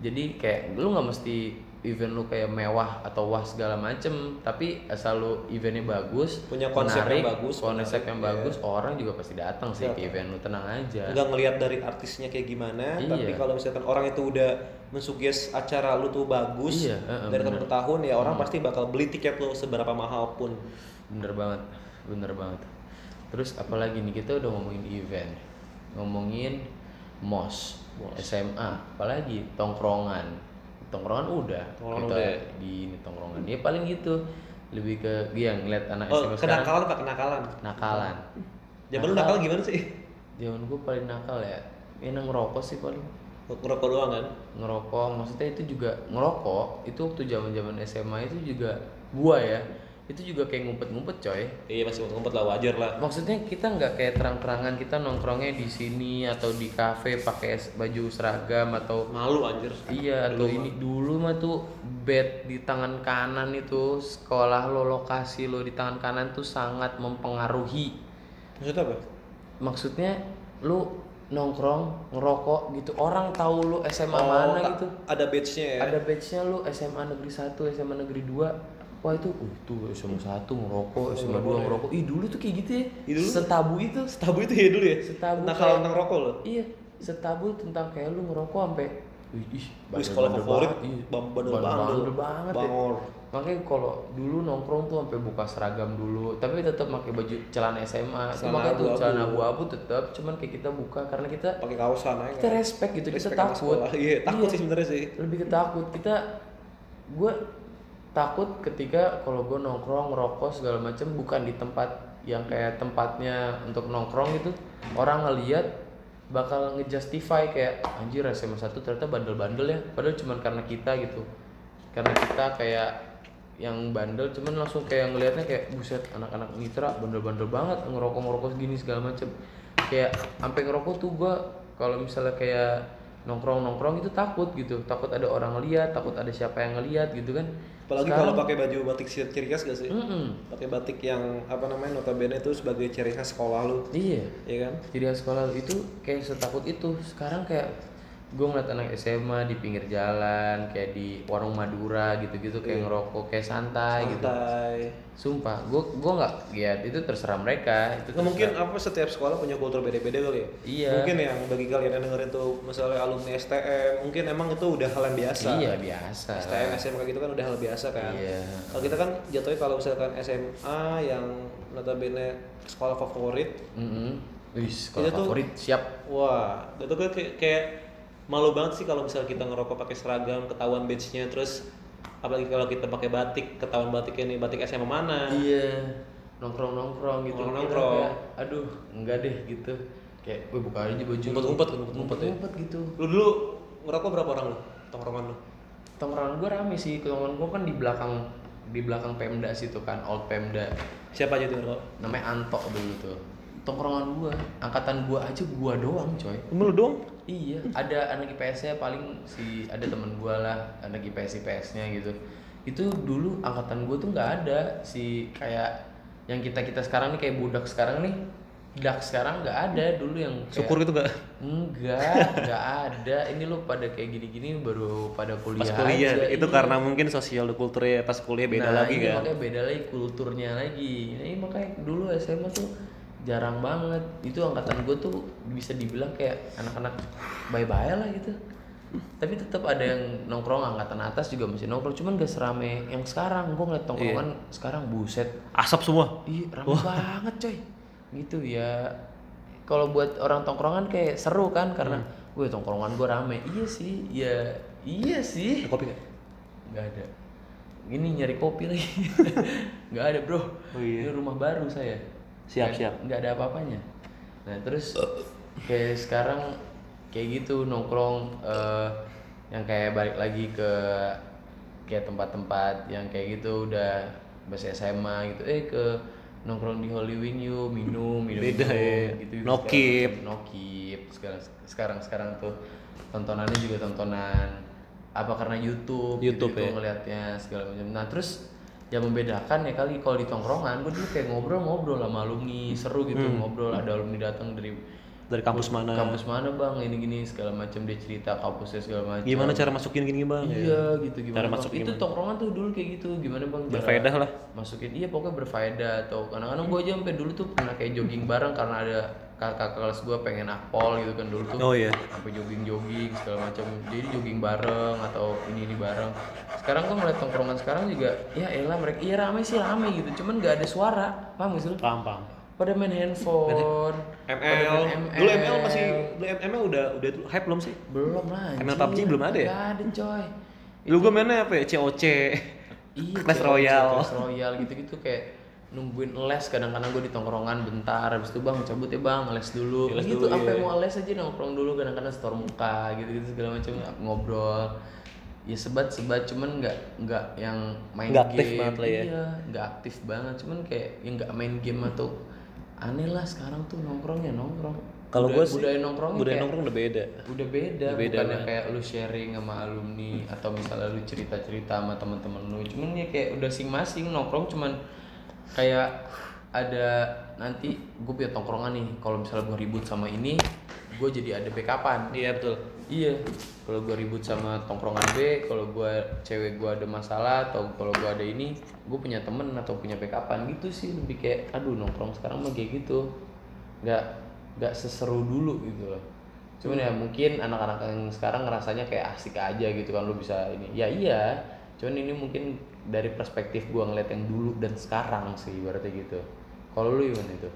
jadi kayak lu nggak mesti event lu kayak mewah atau wah segala macem tapi asal lu eventnya bagus Punya konsep yang menarik, bagus, konsep menarik, yang iya. bagus orang juga pasti datang sih ke Datang. event lu tenang aja nggak ngelihat dari artisnya kayak gimana Iya. tapi kalau misalkan orang itu udah mensuges acara lu tuh bagus Iya, heeh, dari tahun ke tahun ya Hmm. orang pasti bakal beli tiket lu seberapa mahal pun bener banget bener banget terus apalagi nih kita udah ngomongin event. Ngomongin mos, SMA apalagi tongkrongan. Tongkrongan udah. Tongkrongan kita udah. di ini tongkrongan. Ya paling gitu. Lebih ke dia ngeliat anak oh SMA sekarang. kenakalan pak kenakalan nakalan? Zaman lu nakal gimana sih? Zaman gue paling nakal ya. Ini ngerokok sih paling. Ngerokok doang kan? Ngerokok. Maksudnya itu juga ngerokok itu waktu zaman zaman SMA itu juga gua ya itu juga kayak ngumpet-ngumpet coy. Iya masih ngumpet lah wajar lah. Maksudnya kita nggak kayak terang-terangan kita nongkrongnya di sini atau di kafe pakai baju seragam atau malu anjir. Iya atau ini dulu mah tuh bed di tangan kanan itu sekolah lo lokasi lo di tangan kanan tuh sangat mempengaruhi. Maksudnya apa? Maksudnya lu nongkrong ngerokok gitu orang tahu lu SMA Oh, mana gitu. ada badge-nya ya? Ada batchnya lu SMA negeri 1, SMA negeri 2 wah itu uh, itu SMA 1 ngerokok SMA 2 ngerokok. Ih dulu tuh kayak gitu ya. Dulu? setabu itu. Setabu itu ya dulu ya? Setabu nakal kayak- tentang rokok loh? Iya setabu tentang kayak lu ngerokok sampai ih, Wih, sekolah favorit. banget, iya. bandel bandel banget ya. bangor. Makanya kalau dulu nongkrong tuh sampai buka seragam dulu. Tapi tetap pakai baju celana SMA Celana makanya tuh celana abu-abu tetap cuman kayak kita buka karena kita pakai kaosan aja. kita respect gitu Respect kita sama takut. iya takut Iya. sih sebenarnya sih. Lebih ke takut. Kita gue takut ketika kalau gue nongkrong ngerokok segala macam bukan di tempat yang kayak tempatnya untuk nongkrong gitu orang ngeliat bakal ngejustify kayak anjir SMA satu ternyata bandel-bandel ya padahal cuman karena kita gitu. Karena kita kayak yang bandel cuman langsung kayak ngelihatnya kayak buset anak-anak mitra bandel-bandel banget ngerokok ngerokok segini segala macem. Kayak sampai ngerokok tuh gua kalau misalnya kayak nongkrong nongkrong itu takut gitu. Takut ada orang lihat takut ada siapa yang ngelihat gitu kan apalagi Sekarang- kalau pakai baju batik ciri ciri khas gak sih? Mm-mm. pakai batik yang apa namanya notabene itu sebagai ciri khas sekolah lu. Iya. Ya kan? Jadi sekolah itu kayak setakut itu. Sekarang kayak gue ngeliat anak SMA di pinggir jalan kayak di warung Madura gitu-gitu kayak ngerokok kayak santai, gitu. Santai. Sumpah gue gue nggak ya itu terserah mereka itu Nggak mungkin apa setiap sekolah punya kultur beda-beda kali ya? Iya. mungkin yang bagi kalian yang dengerin tuh misalnya alumni STM mungkin emang itu udah hal yang biasa. Iya biasa. STM SMK gitu kan udah hal biasa kan. Iya. kalau kita kan jatuhnya kalau misalkan SMA yang notabene sekolah favorit Mm-mm. Wih, sekolah Itu tuh- favorit siap. Wah, itu kayak, kayak malu banget sih kalau misalnya kita ngerokok pakai seragam, ketahuan badge-nya, terus apalagi kalau kita pakai batik, ketahuan batiknya nih batik SMA mana. iya nongkrong nongkrong gitu Nongkrong-nongkrong. Kayak, aduh enggak deh gitu kayak gue buka aja baju Ngumpet-ngumpet kan, ngumpet-ngumpet ya? ngumpet gitu Lu dulu ngerokok berapa orang lu? Tongkrongan lu? tongkrongan gue rame sih tongkrongan gue kan di belakang di belakang Pemda situ kan old Pemda Siapa aja tuh ngerokok? namanya Anto dulu tuh tongkrongan gue angkatan gue aja gue doang coy lu doang? Iya, ada anak IPS-nya paling si ada temen gue lah, anak IPS IPS-nya gitu. Itu dulu angkatan gue tuh nggak ada si kayak yang kita kita sekarang nih kayak budak sekarang nih, budak sekarang nggak ada dulu yang kayak, Syukur itu gak? enggak, nggak ada. Ini lu pada kayak gini-gini baru pada kuliah. Pas kuliah, aja, itu iya. karena mungkin sosial kulturnya pas kuliah beda nah, lagi iya, kan? makanya beda lagi kulturnya lagi. Nah, ini makanya dulu SMA tuh jarang banget. Itu angkatan gue tuh bisa dibilang kayak anak-anak bye-bye lah gitu. Tapi tetap ada yang nongkrong angkatan atas juga masih nongkrong, cuman gak serame yang sekarang. Gue ngeliat tongkrongan sekarang buset. Asap semua? Iya, rame banget coy. Gitu ya. Kalau buat orang tongkrongan kayak seru kan karena gue tongkrongan gue rame. Iya sih, ya iya sih. Ada kopi gak? Nggak ada. Ini nyari kopi lagi. Nggak ada bro. Oh iya. Ini rumah baru saya. Siap, Nggak- siap. Nggak ada apa-apanya. Nah terus kayak sekarang kayak gitu nongkrong eh, yang kayak balik lagi ke kayak tempat-tempat yang kayak gitu udah masih SMA gitu eh ke nongkrong di Holy Wing yuk minum minum Beda ya. gitu Nokip. nokip sekarang sekarang sekarang tuh tontonannya juga tontonan apa karena YouTube YouTube gitu, ya. ngelihatnya segala macam nah terus yang membedakan ya kali kalau di tongkrongan gue dulu kayak ngobrol-ngobrol sama alumni seru gitu Hmm. ngobrol ada alumni datang dari Dari kampus mana? kampus mana bang ini gini segala macam dia cerita kampusnya segala macam Gimana cara masukin gini bang? iya gitu gimana Cara bang? masuk itu tongkrongan tuh dulu kayak gitu gimana bang Berfaedah lah. masukin iya pokoknya berfaedah atau kadang-kadang gue aja sampai dulu tuh pernah kayak jogging bareng karena ada kakak kelas gue pengen akpol gitu kan dulu tuh Oh iya. sampai jogging jogging segala macam jadi jogging bareng atau ini ini bareng sekarang gue ngeliat tongkrongan sekarang juga ya elah mereka iya rame sih rame gitu cuman nggak ada suara paham gak sih lu? Paham paham. pada main handphone pada ML. main Dulu ML masih dulu ML udah udah hype belum sih? belum lah ML. PUBG belum ada ya? Nggak ada coy Lu gue mainnya apa ya? COC. Iya, Clash Royale. Clash Royale gitu-gitu kayak nungguin les kadang-kadang gue di tongkrongan bentar habis itu bang cabut ya bang les dulu Les gitu sampai iya. mau les aja nongkrong dulu kadang-kadang setor muka gitu-gitu segala macam ngobrol ya sebat-sebat cuman nggak nggak yang main aktif game banget lah ya. iya nggak aktif banget cuman kayak yang nggak main game atau aneh lah sekarang tuh nongkrongnya nongkrong Kalau gue sih budaya nongkrongnya budaya kayak- nongkrong udah beda. udah beda, Udah beda bukannya kayak lu sharing sama alumni atau misalnya lu cerita-cerita sama teman-teman lu cuman ya kayak udah sing-masing nongkrong cuman kayak ada nanti gue punya tongkrongan nih kalau misalnya gue ribut sama ini gue jadi ada backupan Iya betul. iya kalau gue ribut sama tongkrongan B kalau gue cewek gue ada masalah atau kalau gue ada ini gue punya temen atau punya backupan gitu sih. Lebih kayak aduh nongkrong sekarang mah kayak gitu. Nggak nggak seseru dulu gitu loh. Cuman ya mungkin anak-anak yang sekarang ngerasanya kayak asik aja gitu kan. Lu bisa ini. Ya iya. Cuman ini mungkin dari perspektif gua ngeliat yang dulu dan sekarang sih berarti gitu. Kalau lu gimana itu?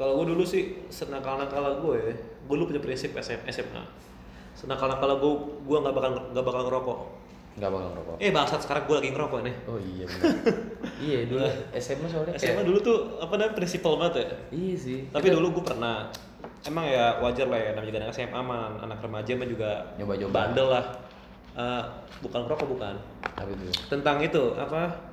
Kalau gue dulu sih senakal-nakal gue, ya, gue dulu punya prinsip SM, SMA. Senakal-nakal gue, gue nggak bakal nggak bakal ngerokok. nggak bakal ngerokok Eh bangsat sekarang gue lagi ngerokok nih. oh iya benar iya dulu SMA soalnya kayak SMA dulu tuh apa namanya prinsipal banget ya. iya sih Tapi dulu gue pernah emang ya wajar lah ya namanya juga anak SMA man, anak remaja mah juga Nyoba-nyoba. bandel lah. Eh, bukan ngerokok bukan. apa itu Tentang itu apa?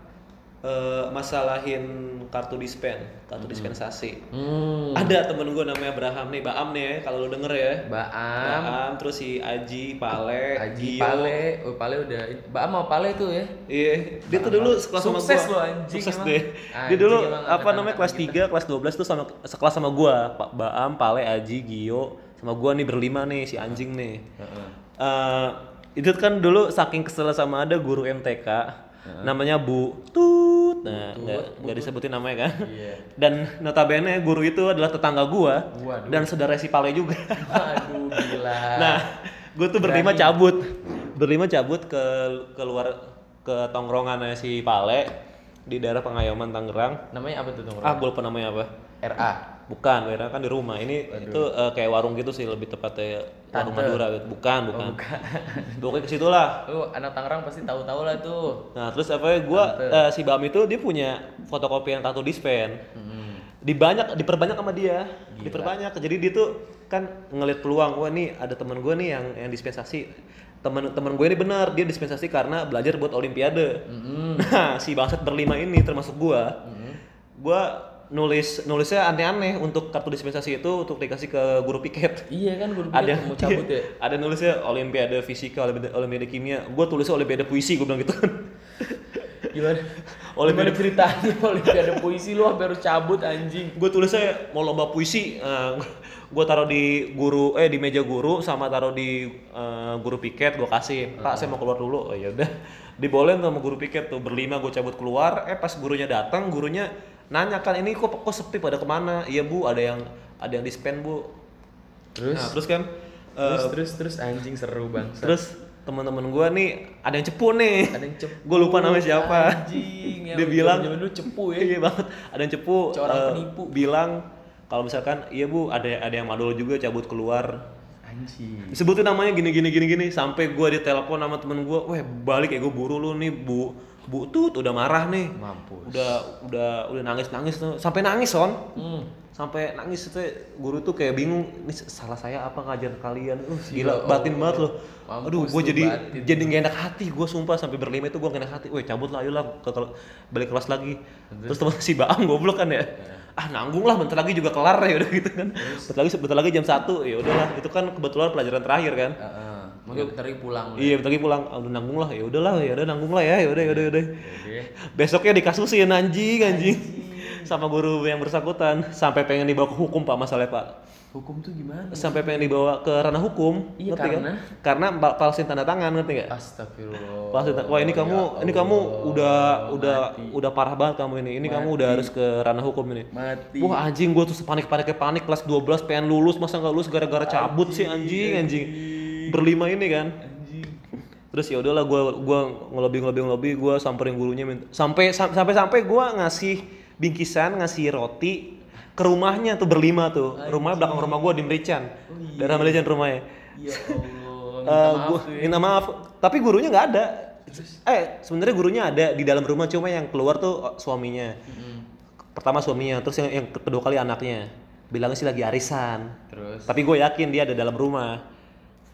Eh, masalahin kartu dispen, kartu dispensasi. hmm Ada temen gue namanya Abraham nih, Baam nih ya, kalau lu denger ya. Baam Baam, terus si Aji, Pale, Aji Gio. Pale, oh Pale udah, Baam mau Pale tuh ya? Iya, dia tuh dulu sekelas sama Sukses gua. lo, anjing Sukses deh. Dia Anjing dulu emang apa namanya kelas 3, kelas 12 tuh sama sekelas sama gua, Pak Baam, Pale, Aji, Gio, sama gua nih berlima nih si anjing nih. Eh, itu kan dulu saking kesel sama ada guru MTK namanya Bu Tut. Nah, nggak disebutin namanya kan. Iya. Dan notabene guru itu adalah tetangga gua Waduh. dan saudara si Pale juga. Aduh gila. Nah, gue tuh berlima cabut, berlima cabut ke keluar ke tongkrongannya si Pale di daerah Pengayoman Tangerang. namanya apa tuh tongkrong? Ah, gue lupa namanya apa. RA. Bukan, daerah kan di rumah. Ini itu eh, kayak warung gitu sih, lebih tepatnya warung. Madura gitu. Bukan, bukan. Pokoknya ke situ lah. Lu anak Tangerang pasti tahu-tahu lah tuh. Nah, terus apa ya? Gua eh, si Bam itu dia punya fotokopian kartu dispen. Hmm. dibanyak diperbanyak sama dia diperbanyak jadi dia tuh kan ngeliat peluang wah nih ada teman gue nih yang yang dispensasi temen temen gue ini benar dia dispensasi karena belajar buat olimpiade nah si bangsat berlima ini termasuk gue gue nulis nulisnya aneh-aneh untuk kartu dispensasi itu untuk dikasih ke guru piket. Iya kan guru ada mau cabut ya. ada nulisnya olimpiade fisika olimpiade, olimpiade kimia. Gue tulisnya olimpiade puisi gue bilang gitu Gimana? Olimpiade- ceritanya olimpiade puisi? Lu harus cabut anjing. gue tulisnya mau lomba puisi gue taruh di guru eh di meja guru sama taruh di eh, guru piket gue kasih. Pak saya mau keluar dulu. Oh ya udah. Dibolehin sama guru piket tuh. Berlima gue cabut keluar. Eh pas gurunya datang gurunya nanya kan ini kok kok sepi pada ke mana iya bu ada yang ada yang dispen bu Terus nah, terus kan terus terus terus anjing seru bang. terus teman-teman gue nih ada yang cepu nih ada yang cepu. gue lupa namanya siapa Anjing. dia bilang zaman dulu cepu ya. iya banget ada yang cepu Seorang eh, penipu. bilang kalau misalkan iya bu ada ada yang madol juga cabut keluar Anjing. disebutin namanya gini gini gini gini sampai gue ditelepon sama temen gue weh balik ya gue buru lu nih bu bu tut udah marah nih. Mampus. udah udah udah nangis nangis tuh. Sampai nangis son. Hmm. sampai nangis itu guru tuh kayak bingung ini salah saya apa ngajar kalian? Uh, Ya gila batin Allah. banget loh. Mampus aduh gue jadi batin. jadi gak enak hati gue sumpah. Sampai berlima itu gue gak enak hati. Weh cabut lah ayolah ke, ke- balik kelas lagi. Terus? Teman si Baam goblok kan ya. Ah nanggung lah bentar lagi juga kelar. Ya udah gitu kan. Bentar lagi bentar lagi jam satu. Ya udahlah itu kan kebetulan pelajaran terakhir kan. Heeh. Mungkin bentar lagi pulang. iya bentar lagi pulang. Ah, udah nanggung lah. Ya udahlah ya udah nanggung lah ya. Ya udah ya udah ya udah. Besoknya dikasusin anjing anjing. Sama guru yang bersangkutan. Sampai pengen dibawa ke hukum pak masalahnya pak. Hukum tuh gimana? sampai pengen dibawa ke ranah hukum. Iya, ngerti karena? kan? karena? Mbak palsuin tanda tangan ngerti nggak? Astagfirullah. palsuin tanda- wah ini kamu Ya ini kamu udah udah mati. udah parah banget kamu ini. Ini kamu udah harus ke ranah hukum ini. Mati. Wah anjing gue tuh panik paniknya panik kelas 12 pengen lulus masa nggak lulus gara-gara cabut sih anjing anjing berlima ini kan. Anjing. terus ya udahlah gue gua ngelobi ngelobi ngelobi gue samperin gurunya minta sampai sam- sampai sampai gue ngasih bingkisan ngasih roti ke rumahnya tuh berlima tuh. Rumahnya belakang rumah gue di Merican daerah Merican rumahnya. Ya Allah. Eh, Minta maaf gua ya. minta maaf. Tapi gurunya nggak ada. Eh sebenarnya gurunya ada di dalam rumah cuma yang keluar tuh suaminya. Pertama suaminya terus yang, yang kedua kali anaknya. Bilangnya sih lagi arisan. Terus. tapi gue yakin dia ada dalam rumah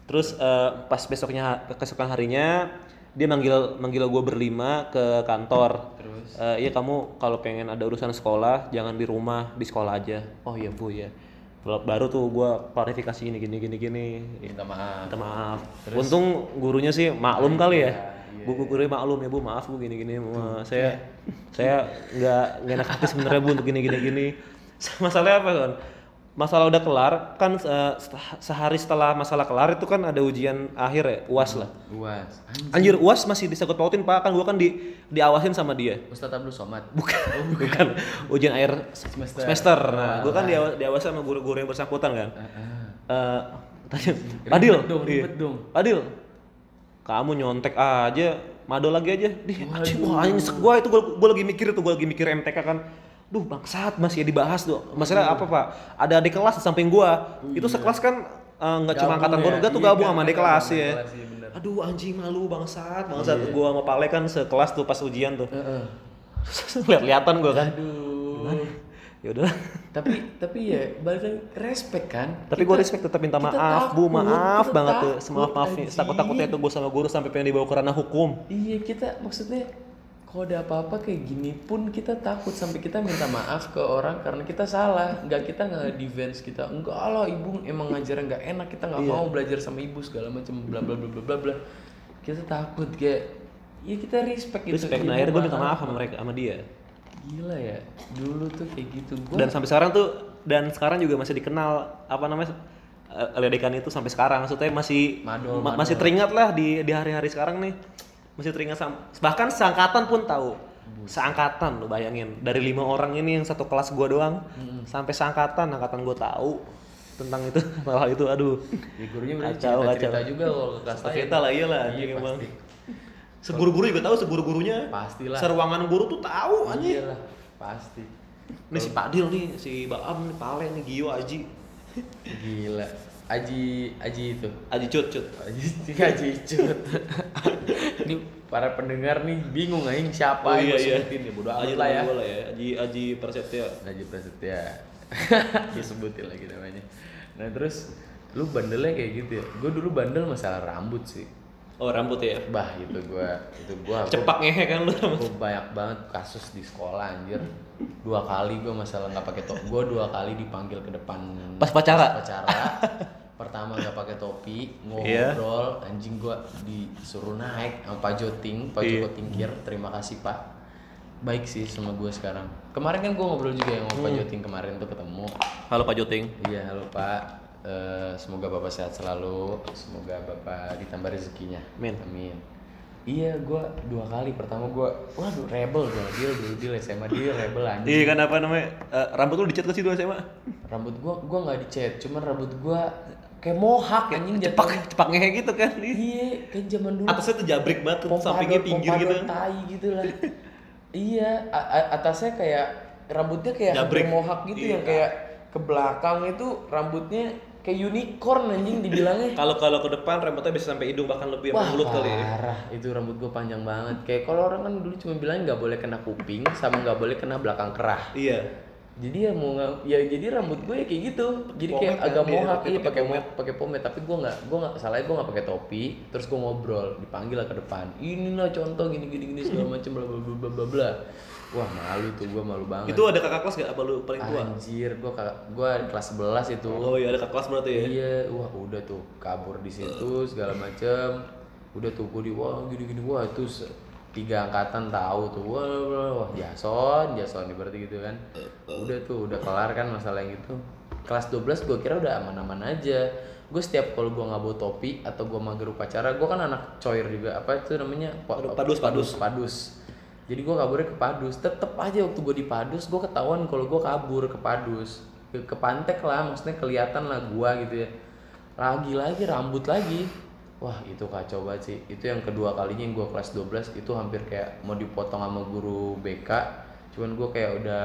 terus eh, pas besoknya keesokan harinya dia manggil manggil gue berlima ke kantor. Terus. Eh, iya kamu kalau pengen ada urusan sekolah jangan di rumah di sekolah aja. Oh iya bu ya baru tuh gue klarifikasi gini gini gini gini. Minta maaf. minta maaf. Untung gurunya sih maklum kali ya. iya, bu bu- gurunya maklum ya bu. Maaf bu gini gini. Saya saya nggak nggak enak hati sebenarnya bu untuk gini gini gini. Masalahnya apa kan masalah udah kelar kan seta- sehari setelah masalah kelar itu kan ada ujian akhir ya uas lah Uas. Anjing. anjir uas masih disangkut pautin pak kan gua kan di diawasin sama dia Ustaz Abdul Somad. bukan bukan ujian akhir Semester. semester nah gua kan diawas, diawasi sama guru-guru yang bersangkutan kan. Eh, tanya, Padil, dong, iya. ribet dong. Padil, kamu nyontek aja, mado lagi aja. Di, anjing, wah anjing gua itu gua, gua lagi mikir tuh, gua lagi mikir MTK kan. Duh bangsat masih ya dibahas tuh. Masalah apa pak? Ada adik kelas di samping gua. Itu sekelas kan eh, nggak cuma Gabung angkatan ya? gua, enggak tuh Iya, gabung sama adik gabung kelas ya. iya, bener. Aduh anjing malu bangsat, bangsat. Gua sama Pale kan sekelas tuh pas ujian tuh. Heeh. Lihat-lihatan gua kan. Aduh. Ya udah. tapi tapi ya balik lagi respect kan. Tapi Kita- gue respect tetap minta maaf, Bu. takut, Maaf kita banget tuh. takut, Semaaf maafnya. Takut takutnya tuh gue sama guru sampai pengen dibawa ke ranah hukum. Iya kita maksudnya kalau ada apa-apa kayak gini pun kita takut sampai kita minta maaf ke orang karena kita salah. Nggak kita nggak defense kita. Enggak lah ibu emang ngajarnya nggak enak. Kita nggak mau belajar sama ibu segala macam bla bla bla bla bla bla. Kita takut kayak ya kita respect gitu. Respect. Ibu, Nah akhirnya gue minta maaf sama mereka, sama dia. gila ya dulu tuh kayak gitu. Gua Dan sampai sekarang tuh dan sekarang juga masih dikenal apa namanya eh, ledekan itu sampai sekarang. Maksudnya masih Madol, ma- masih teringat lah di di hari-hari sekarang nih. Masih teringat sam- bahkan seangkatan pun tahu. Seangkatan lo bayangin dari lima orang ini yang satu kelas gua doang sampai seangkatan angkatan gua tahu tentang itu hal itu aduh ya gurunya Kacau, cerita cerita kacau. juga kalau ke kelas cerita lah iyalah Iya, anjing emang pasti. seguru-guru juga tahu seguru-gurunya Pastilah. seruangan guru tuh tahu anjing Iyalah, pasti Nih si Padil nih, si Baam nih, Pale nih, Gio, Aji. gila Aji Aji itu Aji cut cut. Aji Aji cut ini para pendengar nih bingung aing siapa Oh, yang iya, gua iya. sebutin ya bodo Aji amat lah ya. lah ya. Aji Aji Prasetya. Haji Prasetya. Disebutin lagi namanya. Nah terus lu bandelnya kayak gitu ya. Gue dulu bandel masalah rambut sih. Oh rambut ya. Bah itu gua itu gua aku- Cepak ngehe kan lu rambut. Gue banyak banget kasus di sekolah anjir. Dua kali gue masalah nggak pakai topi. Gue dua kali dipanggil ke depan Pas pacara? pas pacara. Pertama nggak pakai topi, Iya. ngobrol, anjing gue disuruh naik sama Pak Joting, Pak Iya. Joko Tingkir. Terima kasih Pak. Baik sih sama gue sekarang. Kemarin kan gue ngobrol juga yang sama Pak Hmm. Joting kemarin tuh ketemu. Halo Pak Joting. Iya halo Pak. Eh, semoga Bapak sehat selalu. Semoga Bapak ditambah rezekinya. Amin. Amin. Iya, gua dua kali. Pertama gua, waduh rebel gua. Dia dulu dia SMA dia rebel anjing. Iya kan apa namanya? Eh, rambut lu dicat ke situ SMA? Rambut gua gua nggak dicet, cuman rambut gua kayak mohak anjing Cepak jatuhnya. cepak ngehe gitu kan. Iya, kayak zaman dulu. Atasnya tuh jabrik banget, tuh, sampingnya pinggir gitu. tai gitu lah. iya, atasnya kayak rambutnya kayak mohak gitu Iya. yang kayak ke belakang itu rambutnya kayak unicorn anjing dibilangnya. Kalau kalau ke depan rambutnya bisa sampai hidung bahkan lebih Wah mulut kali ya. parah itu rambut gue panjang banget kayak kalau orang kan dulu cuma bilang nggak boleh kena kuping sama nggak boleh kena belakang kerah Iya. jadi ya mau nggak ya jadi rambut gue ya kayak gitu jadi kayak Pomade kan agak dia, mohak iya pakai pomade. pakai pomade tapi gue nggak gue nggak salahnya gue nggak pakai topi terus gue ngobrol dipanggil lah ke depan ini lah contoh gini gini gini segala macam bla bla bla bla bla wah malu tuh gue malu banget Itu ada kakak kelas gak? Apa lu paling tua? anjir gue gue kelas 11 itu Oh iya ada kakak kelas berarti ya. Iya, wah udah tuh kabur di situ segala macem. Udah tuh gue di wah gini gini wah itu tiga angkatan tahu tuh wah, wah, wah Jason Jason berarti gitu kan. Udah tuh udah kelar kan masalah yang itu. Kelas 12 gue kira udah aman-aman aja. Gue setiap kalau gue nggak bawa topi atau gue mager upacara, gue kan anak coir juga apa itu namanya Pa- Padus, padus. padus. Jadi gue kaburnya ke padus. Tetep aja waktu gue di padus, gue ketahuan kalau gue kabur ke padus. Ke, ke pantek lah, maksudnya kelihatan lah gue gitu ya. Lagi lagi rambut lagi. Wah itu kacau banget sih. Itu yang kedua kalinya yang gue kelas 12 itu hampir kayak mau dipotong sama guru BK. Cuman gue kayak udah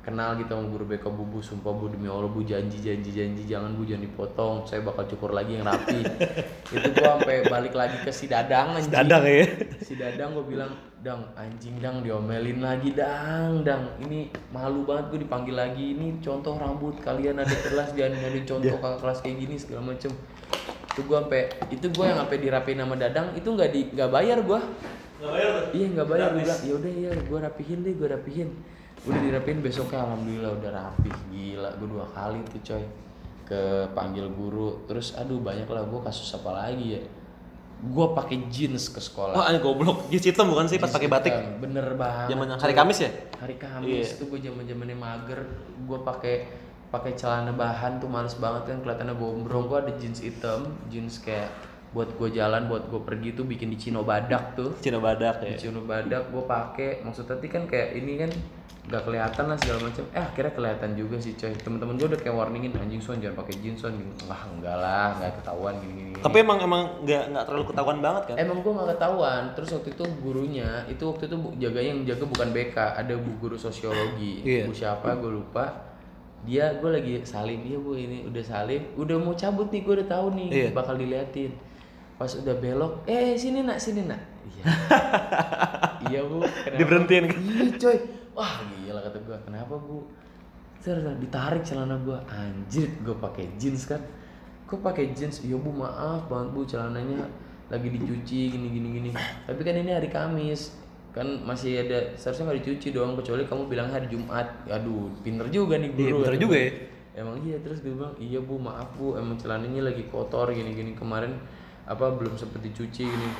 kenal gitu sama guru BK bu, bu sumpah bu demi Allah bu janji janji janji jangan bu jangan dipotong saya bakal cukur lagi yang rapi. Itu gua sampai balik lagi ke si dadang anjing. Dadang ya. si dadang gue bilang dang anjing dang diomelin lagi dang dang. Ini malu banget gue dipanggil lagi. Ini contoh rambut kalian ada kelas jangan nyari contoh kakak kelas kayak gini segala macem. Itu gue sampai itu gue yang sampai dirapiin sama dadang itu nggak di nggak bayar gue Gak bayar tuh. iya nggak bayar gue bilang ya udah ya gue rapihin deh gue rapihin udah dirapihin besoknya alhamdulillah udah rapih gila gue dua kali tuh coy. Ke panggil guru terus aduh banyak lah gue kasus apa lagi ya? Gue pakai jeans ke sekolah. Wah, aneh goblok. Jeans hitam bukan sih pas pakai batik? Bener banget Zaman hari Kamis ya? hari Kamis tuh gue zaman zamannya mager. Gue pakai pakai celana bahan tuh males banget kan kelihatannya gombrong gue ada jeans hitam jeans kayak buat gue jalan buat gue pergi tuh bikin di Cino Badak tuh. Cina badak di ya. Cino Badak gue pakai. Maksud tadi kan kayak ini kan nggak kelihatan lah segala macam eh akhirnya kelihatan juga sih coy temen-temen gue udah kayak warningin anjing son jangan pakai jeans son Gini, wah enggak lah nggak ketahuan gini gini. Tapi emang emang nggak nggak terlalu ketahuan banget kan? Emang gue gak ketahuan. Terus waktu itu gurunya, itu waktu itu jaganya yang jaga bukan BK, ada bu guru sosiologi. Iya. Bu siapa gue lupa. Dia gue lagi salin dia bu ini udah salin, udah mau cabut nih gue udah tahu nih Iya. bakal diliatin. Pas udah belok, eh sini nak sini nak. Iya. iya bu. Diberhentiin kan? Iya coy. Wah gila kata gue. Kenapa bu? Ter ditarik celana gue. Anjir gue pakai jeans kan. Kok pakai jeans? Iya bu maaf banget bu celananya lagi dicuci gini gini gini. Tapi kan ini hari Kamis kan masih ada seharusnya nggak dicuci dong kecuali kamu bilang hari Jumat. Aduh pinter juga nih guru. Iya, kata juga ya. Emang iya terus gue bilang iya bu maaf bu emang celananya lagi kotor gini gini kemarin apa belum sempet dicuci gini.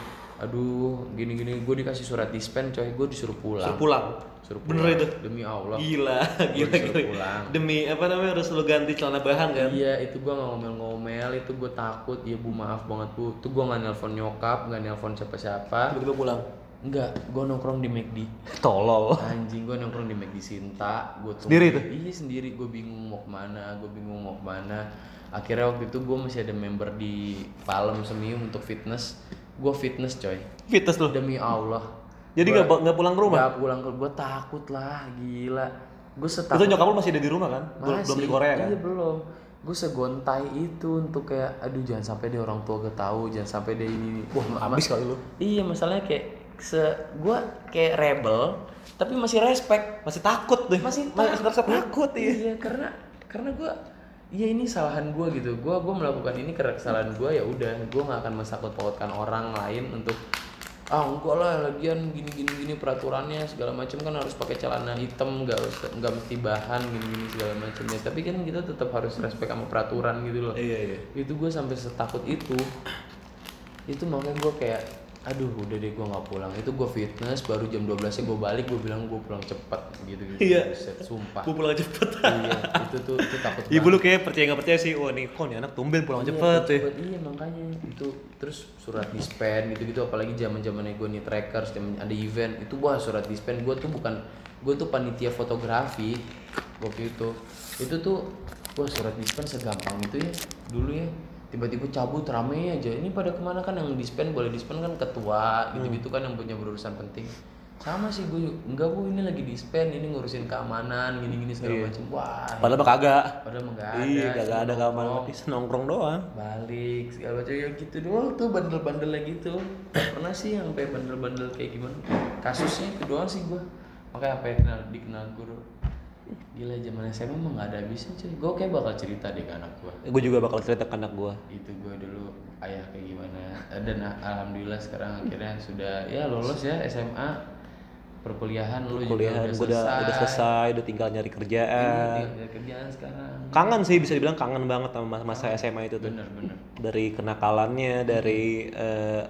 Aduh gini gini gue dikasih surat dispen coy gue disuruh pulang. Suruh pulang. Suruh Bener pulang. itu? Demi Allah. Gila, gila, gila. pulang. Demi apa namanya harus lu ganti celana bahan kan? Iya itu nggak ngomel-ngomel itu gue takut ya bu maaf banget bu itu gua nggak nelpon nyokap nggak nelpon siapa-siapa Tiba-tiba pulang. Enggak, gue nongkrong di McD Tolol. Anjing gue nongkrong di McD Sinta gua tunggu- Sendiri tuh? Iya sendiri, gue bingung mau ke mana, gue bingung mau ke mana Akhirnya waktu itu gue masih ada member di Palem Semium untuk fitness Gue fitness coy, Fitness lu. demi Allah Jadi nggak nggak pulang ke rumah? Gak pulang ke, gue takut lah, gila Gue setakut Itu nyokap lu masih ada di rumah kan? Belum, belum di Korea kan? Iya belum. Gue segontai itu untuk kayak, aduh jangan sampai deh orang tua gue tahu, jangan sampai deh ini. Wah, abis kali lu. Iya masalahnya kayak se gua kayak rebel tapi masih respect Masih takut deh. masih masih ngerasa takut ya. iya karena karena gue ya ini kesalahan gue gitu. Gue gue melakukan ini karena kesalahan gue ya udah gue nggak akan mesakut pautkan orang lain untuk ah enggak lah lagian gini gini gini peraturannya segala macam kan harus pakai celana hitam nggak nggak mesti bahan gini gini segala macam ya tapi kan kita tetap harus respect sama peraturan gitu loh. Iya iya. itu gue sampai setakut itu. Itu makanya gue kayak aduh udah deh gue nggak pulang itu gue fitness baru jam 12 nya gue balik gue bilang gue pulang cepet gitu gitu Iya. sumpah Gue pulang cepet. iya itu tuh itu takut Ibu lu kayak percaya nggak percaya sih, wah nih kok nih anak tumben pulang Iya, cepet ya. cepet. iya makanya itu terus surat dispen gitu gitu apalagi zaman zamannya gue nih trackers zaman ada event itu wah surat dispen gue tuh bukan gue tuh panitia fotografi waktu itu itu tuh wah surat dispen segampang itu ya dulu ya tiba-tiba cabut rame aja. Ini pada ke mana kan yang dispen boleh dispen kan ketua gitu-gitu kan yang punya berurusan penting. Sama sih gue enggak bu. Ini lagi dispen ini ngurusin keamanan gini-gini segala macam wah Padahal mah kagak. padahal mah Iya, ada. kagak ada keamanan. Nongkrong. Tapi nongkrong doang. balik segala macam ya gitu doang tuh bandel-bandelnya gitu. Gak pernah sih yang sampai bandel-bandel kayak gimana. Kasusnya itu doang sih gua makanya sampai kenal dikenal guru gila zaman SMA mah nggak ada habisnya cuy. Gue kayak bakal cerita deh ke anak gua. Gue juga bakal cerita ke anak gue. itu gue dulu ayah kayak gimana. Dan alhamdulillah sekarang akhirnya sudah ya lolos ya SMA perkuliahan lu Kuliah juga gue udah udah udah selesai, udah tinggal nyari Iya, kerjaan. tinggal kerjaan sekarang. Kangen sih bisa dibilang kangen banget sama masa- masa SMA itu tuh. bener-bener Dari kenakalannya, dari eh,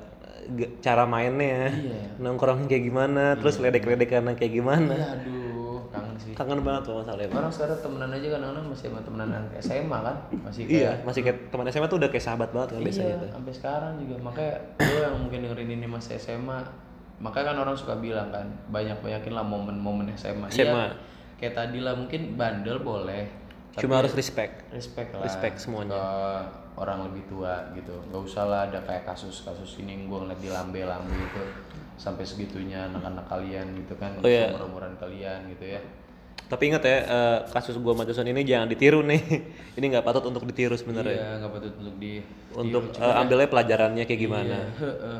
ge- cara mainnya, Iya. nongkrong kayak gimana, terus ledek-ledekan kayak gimana. Iya, aduh, kangen sih. Kangen banget tuh masalahnya. Orang sekarang temenan aja kan kadang masih sama temenan anak SMA kan, masih Iya, kayak masih kayak teman SMA tuh udah kayak sahabat banget kan biasanya iya, tuh. sampai sekarang juga. Makanya lo yang mungkin dengerin ini masih SMA, makanya kan orang suka bilang kan, banyak-banyakin lah momen-momen SMA. SMA. Iya, kayak tadi lah mungkin bandel boleh, tapi Cuma harus respect. respect lah. respect semuanya. ke orang lebih tua gitu. Gak usah lah ada kayak kasus-kasus ini yang gue ngeliat di lambe-lambe gitu sampai segitunya anak-anak kalian gitu kan, Oh, iya. umuran kalian gitu ya. Tapi ingat ya, eh, kasus gua sama ini jangan ditiru nih. ini nggak patut untuk ditiru sebenarnya. Iya, nggak patut untuk di Untuk eh, ambilnya pelajarannya kayak gimana. Iya, heeh.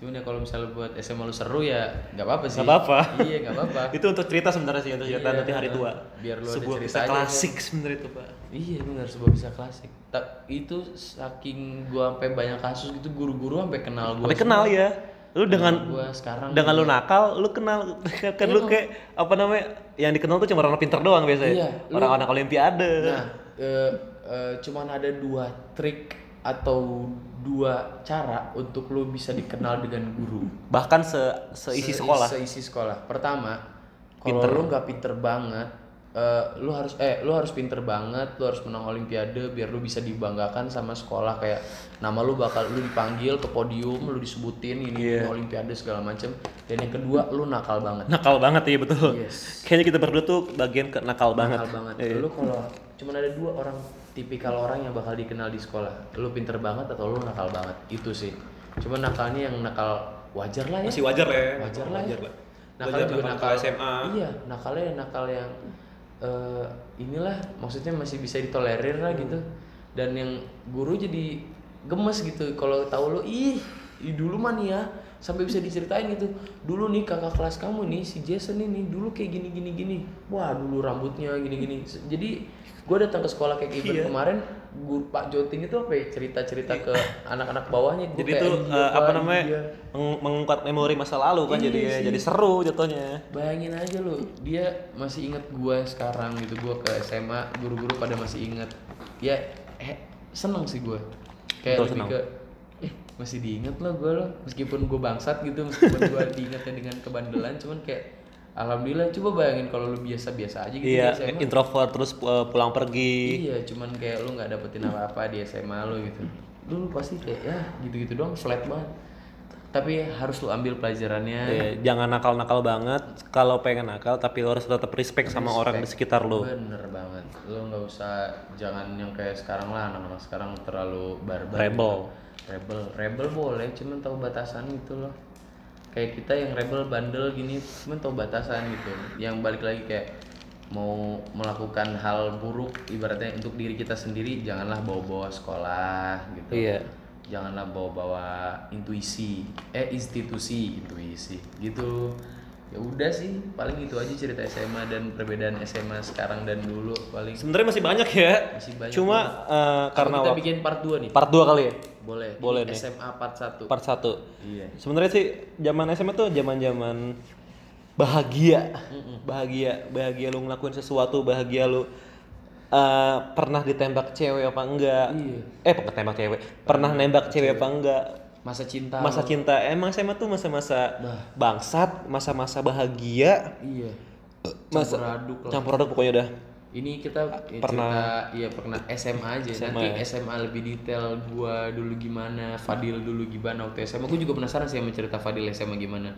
Cuman ya kalau misalnya buat SMA lu seru ya nggak apa-apa sih. Nggak apa-apa. Iya, nggak apa-apa. itu untuk cerita sebenarnya sih untuk cerita Iya, nanti hari tua. biar lu ada Sebuah cerita kisah aja, klasik sebenarnya itu pak. iya benar sebuah bisa klasik. Tak itu saking gua sampai banyak kasus gitu guru-guru sampai kenal gua. Tapi kenal ya, lu dengan gua sekarang dengan lu nakal, lu kenal kan lu kayak apa namanya yang dikenal tuh cuma orang pinter doang biasanya. Iya, lu- Orang anak olimpiade. Nah, eh, eh, cuman ada dua trik atau dua cara untuk lu bisa dikenal dengan guru. Bahkan se seisi Se- sekolah. Seisi sekolah. Pertama, kalau lu nggak pinter banget, eh, lu harus eh lu harus pinter banget, lu harus menang olimpiade biar lu bisa dibanggakan sama sekolah kayak nama lu bakal lu dipanggil ke podium, lu disebutin ini Iya. ini olimpiade segala macem. Dan yang kedua, lu nakal banget. Nakal banget ya betul. Yes. Kayaknya kita berdua tuh bagian ke nakal banget. Nakal banget. Iya. Lu kalau cuman ada dua orang tipikal orang yang bakal dikenal di sekolah. Lu pinter banget atau lu nakal banget. Itu sih. Cuma nakalnya yang nakal wajar lah ya. Masih wajar lah ya. wajar lah ya. lah. Nakalnya juga nakal SMA. Iya, nakalnya nakal yang eh, inilah maksudnya masih bisa ditolerir lah gitu. Dan yang guru jadi gemes gitu kalau tahu lo ih, ih dulu mah nih ya sampai bisa diceritain gitu dulu nih kakak kelas kamu nih si Jason ini dulu kayak gini gini gini wah dulu rambutnya gini gini jadi gue datang ke sekolah kayak event Iya. kemarin guru Pak Joting itu apa ya cerita cerita ke anak-anak bawahnya Gua Jadi itu "Iya, eh, apa namanya iya." meng- mengungkap memori masa lalu kan Iya jadi sih. jadi seru jatuhnya. Bayangin aja lu, dia masih inget gua sekarang gitu gua ke SMA, guru-guru pada masih inget. Ya eh, seneng sih gua. Kayak Betul, lebih seneng. ke eh masih diinget lo gua lo, meskipun gua bangsat gitu, meskipun gua diingetnya dengan kebandelan, cuman kayak alhamdulillah coba bayangin kalau lu biasa-biasa aja gitu Iya, di SMA. introvert terus pulang pergi. Iya, cuman kayak lu nggak dapetin apa-apa di SMA lu gitu. Lu pasti kayak ya gitu-gitu doang flat banget. Tapi harus lu ambil pelajarannya. Iya, jangan nakal-nakal banget. Kalau pengen nakal, tapi lo harus tetap respect sama orang di sekitar lo. Bener banget. Lo nggak usah jangan yang kayak sekarang lah anak-anak sekarang terlalu barbar. Rebel. gitu. Rebel, rebel boleh, cuman tahu batasan gitu loh. Kayak kita yang rebel bandel gini, cuman tahu batasan gitu. Yang balik lagi kayak mau melakukan hal buruk ibaratnya untuk diri kita sendiri janganlah bawa-bawa sekolah gitu. Iya. janganlah bawa-bawa intuisi eh institusi intuisi gitu ya udah sih paling itu aja cerita SMA dan perbedaan SMA sekarang dan dulu paling Sebenarnya masih banyak ya. Masih banyak Cuma Apa karena kita bikin part 2 nih part 2 kali ya. Boleh Boleh Ini nih. SMA part 1 Part 1. iya Sebenarnya sih zaman SMA tuh zaman-zaman bahagia. Bahagia, bahagia lu ngelakuin sesuatu, bahagia lu eh, pernah ditembak cewek apa enggak? Iya. Eh, pernah tembak cewek. Pernah nembak cewek apa enggak? masa cinta Masa lo. cinta. Emang SMA tuh masa-masa Bah. bangsat, masa-masa bahagia, iya masa campur aduk lah campur aduk pokoknya dah. Ini kita ya, Pernah- cerita iya pernah SMA aja SMA nanti ya. SMA lebih detail gua dulu gimana Fadil dulu gimana waktu SMA gua juga penasaran sih sama cerita Fadil SMA gimana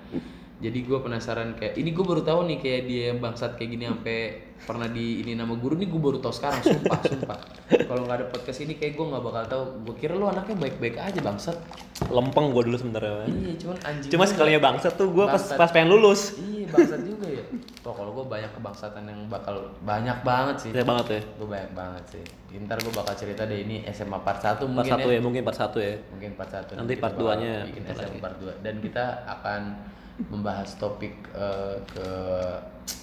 jadi gua penasaran kayak ini gua baru tahu nih kayak dia yang bangsat kayak gini sampai pernah di ini nama guru nih gua baru tahu sekarang sumpah sumpah kalau nggak ada podcast ini kayak gua nggak bakal tahu gua kira lu anaknya baik-baik aja bangsat Lempeng gua dulu sebenarnya. iya cuman anjing Cuma sekalinya bangsat tuh gua pas Bangsat. pas pengen lulus. iya bangsat juga ya Wah kalau gua banyak kebangsatan yang bakal banyak banget sih Banyak banget ya. gue banyak banget sih ntar gue bakal cerita deh ini SMA part 1 Part mungkin satu ya. ya, mungkin part satu ya. mungkin part 1 Nanti part duanya bikin bentar SMA part 2 dan kita akan membahas topik eh, ke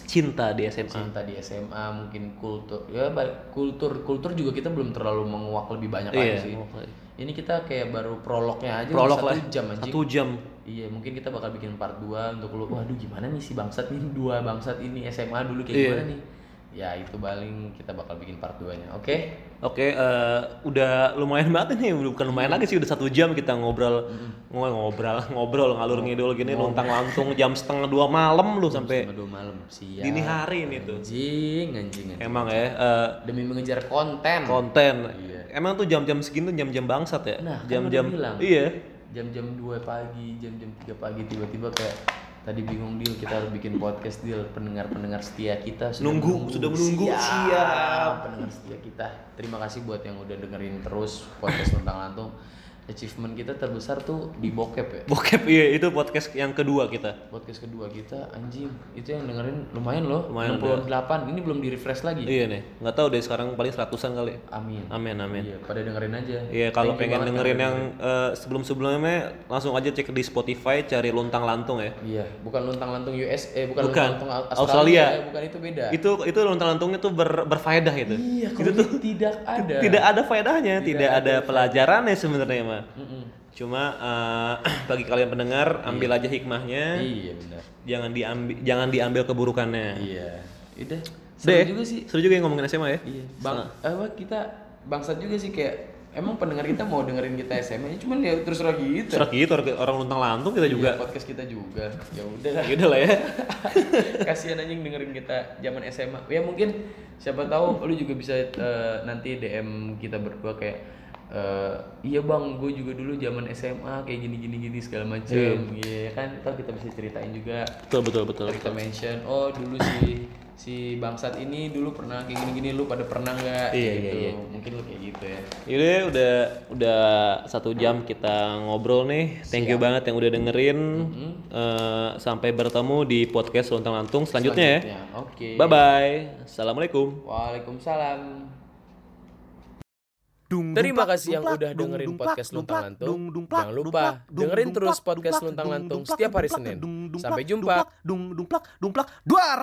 Cinta di SMA. cinta di SMA mungkin kultur ya kultur kultur juga kita belum terlalu menguak lebih banyak Iya, lagi sih lagi. ini kita kayak baru prolognya aja Prolog lah. satu jam anjing Satu jam. Iya mungkin kita bakal bikin part 2 untuk lu Waduh gimana nih si bangsat nih Dua bangsat ini SMA dulu kayak Iya. gimana nih Ya itu paling kita bakal bikin part 2 nya Oke Oke, eh, udah lumayan banget nih, bukan lumayan lagi sih, udah satu jam kita ngobrol, ngo- ngobrol, ngobrol ngalur ngidul gini, lontang lantung jam setengah dua malam lu sampai dua malam Siap dini hari ini tuh. Anjing anjing anjing Emang ya eh, Demi mengejar konten konten. Iya. Emang tuh jam-jam segini tuh jam-jam bangsat ya? Nah, kan jam-jam udah bilang. iya. Jam-jam 2 pagi Jam-jam 3 pagi Tiba-tiba kayak Tadi bingung deal kita harus bikin podcast deal pendengar-pendengar setia kita sudah Nunggu, sudah menunggu. Siap. pendengar setia kita terima kasih buat yang udah dengerin terus podcast tentang lantung achievement kita terbesar tuh di bokep ya Bokep iya itu podcast yang kedua kita. podcast kedua kita anjing itu yang dengerin lumayan loh Lumayan, 68 ini belum di refresh lagi Iya nih, nggak tahu deh sekarang paling seratusan kali. amin Amin amin. iya pada dengerin aja Iya kalau pengen dengerin yang eh, sebelum-sebelumnya langsung aja cek di Spotify cari Luntang Lantung ya. iya bukan luntang lantung US eh bukan, Bukan. luntang lantung Australia. Australia, ya, bukan itu beda Itu itu Luntang Lantungnya tuh ber, berfaedah itu. iya itu tuh tidak ada tidak ada faedahnya, tidak, ada, pelajarannya sebenarnya mah. Mm-mm. Cuma eh, bagi kalian pendengar ambil aja hikmahnya, iya benar jangan diambil jangan diambil keburukannya. iya udah Deh, seru juga sih Seru juga yang ngomongin SMA ya. Iya, bang, apa kita bangsat juga sih kayak emang pendengar kita mau dengerin kita SMA, cuman ya terus terang gitu. Serak gitu orang, Luntang Lantung kita juga. Iya, podcast kita juga. Ya udah lah. Ya udah lah ya. Kasihan anjing dengerin kita zaman SMA. Ya mungkin siapa tahu lu juga bisa eh, nanti DM kita berdua kayak eh, iya bang, gue juga dulu zaman SMA kayak gini gini gini segala macem. Iya kan, ntar kita bisa ceritain juga. Betul betul betul. Ntar kita mention, oh dulu si si bangsat ini dulu pernah kayak gini gini, lu pada pernah nggak? Iya, gitu. iya, iya. Mungkin lu kayak gitu ya. Yaudah udah udah satu jam kita ngobrol nih. Thank you banget yang udah dengerin. Eh, sampai bertemu di podcast Lontang Lantung selanjutnya, ya. Ya, oke. Bye bye. Assalamualaikum. Waalaikumsalam. Dung, Terima dumplak, kasih yang dumplak, udah dung, dengerin dumplak, podcast Luntang Lantung. dumplak, Jangan lupa dung, dengerin terus podcast Luntang Lantung setiap hari Senin. Sampai jumpa. dung, dumplak, dumplak, duar.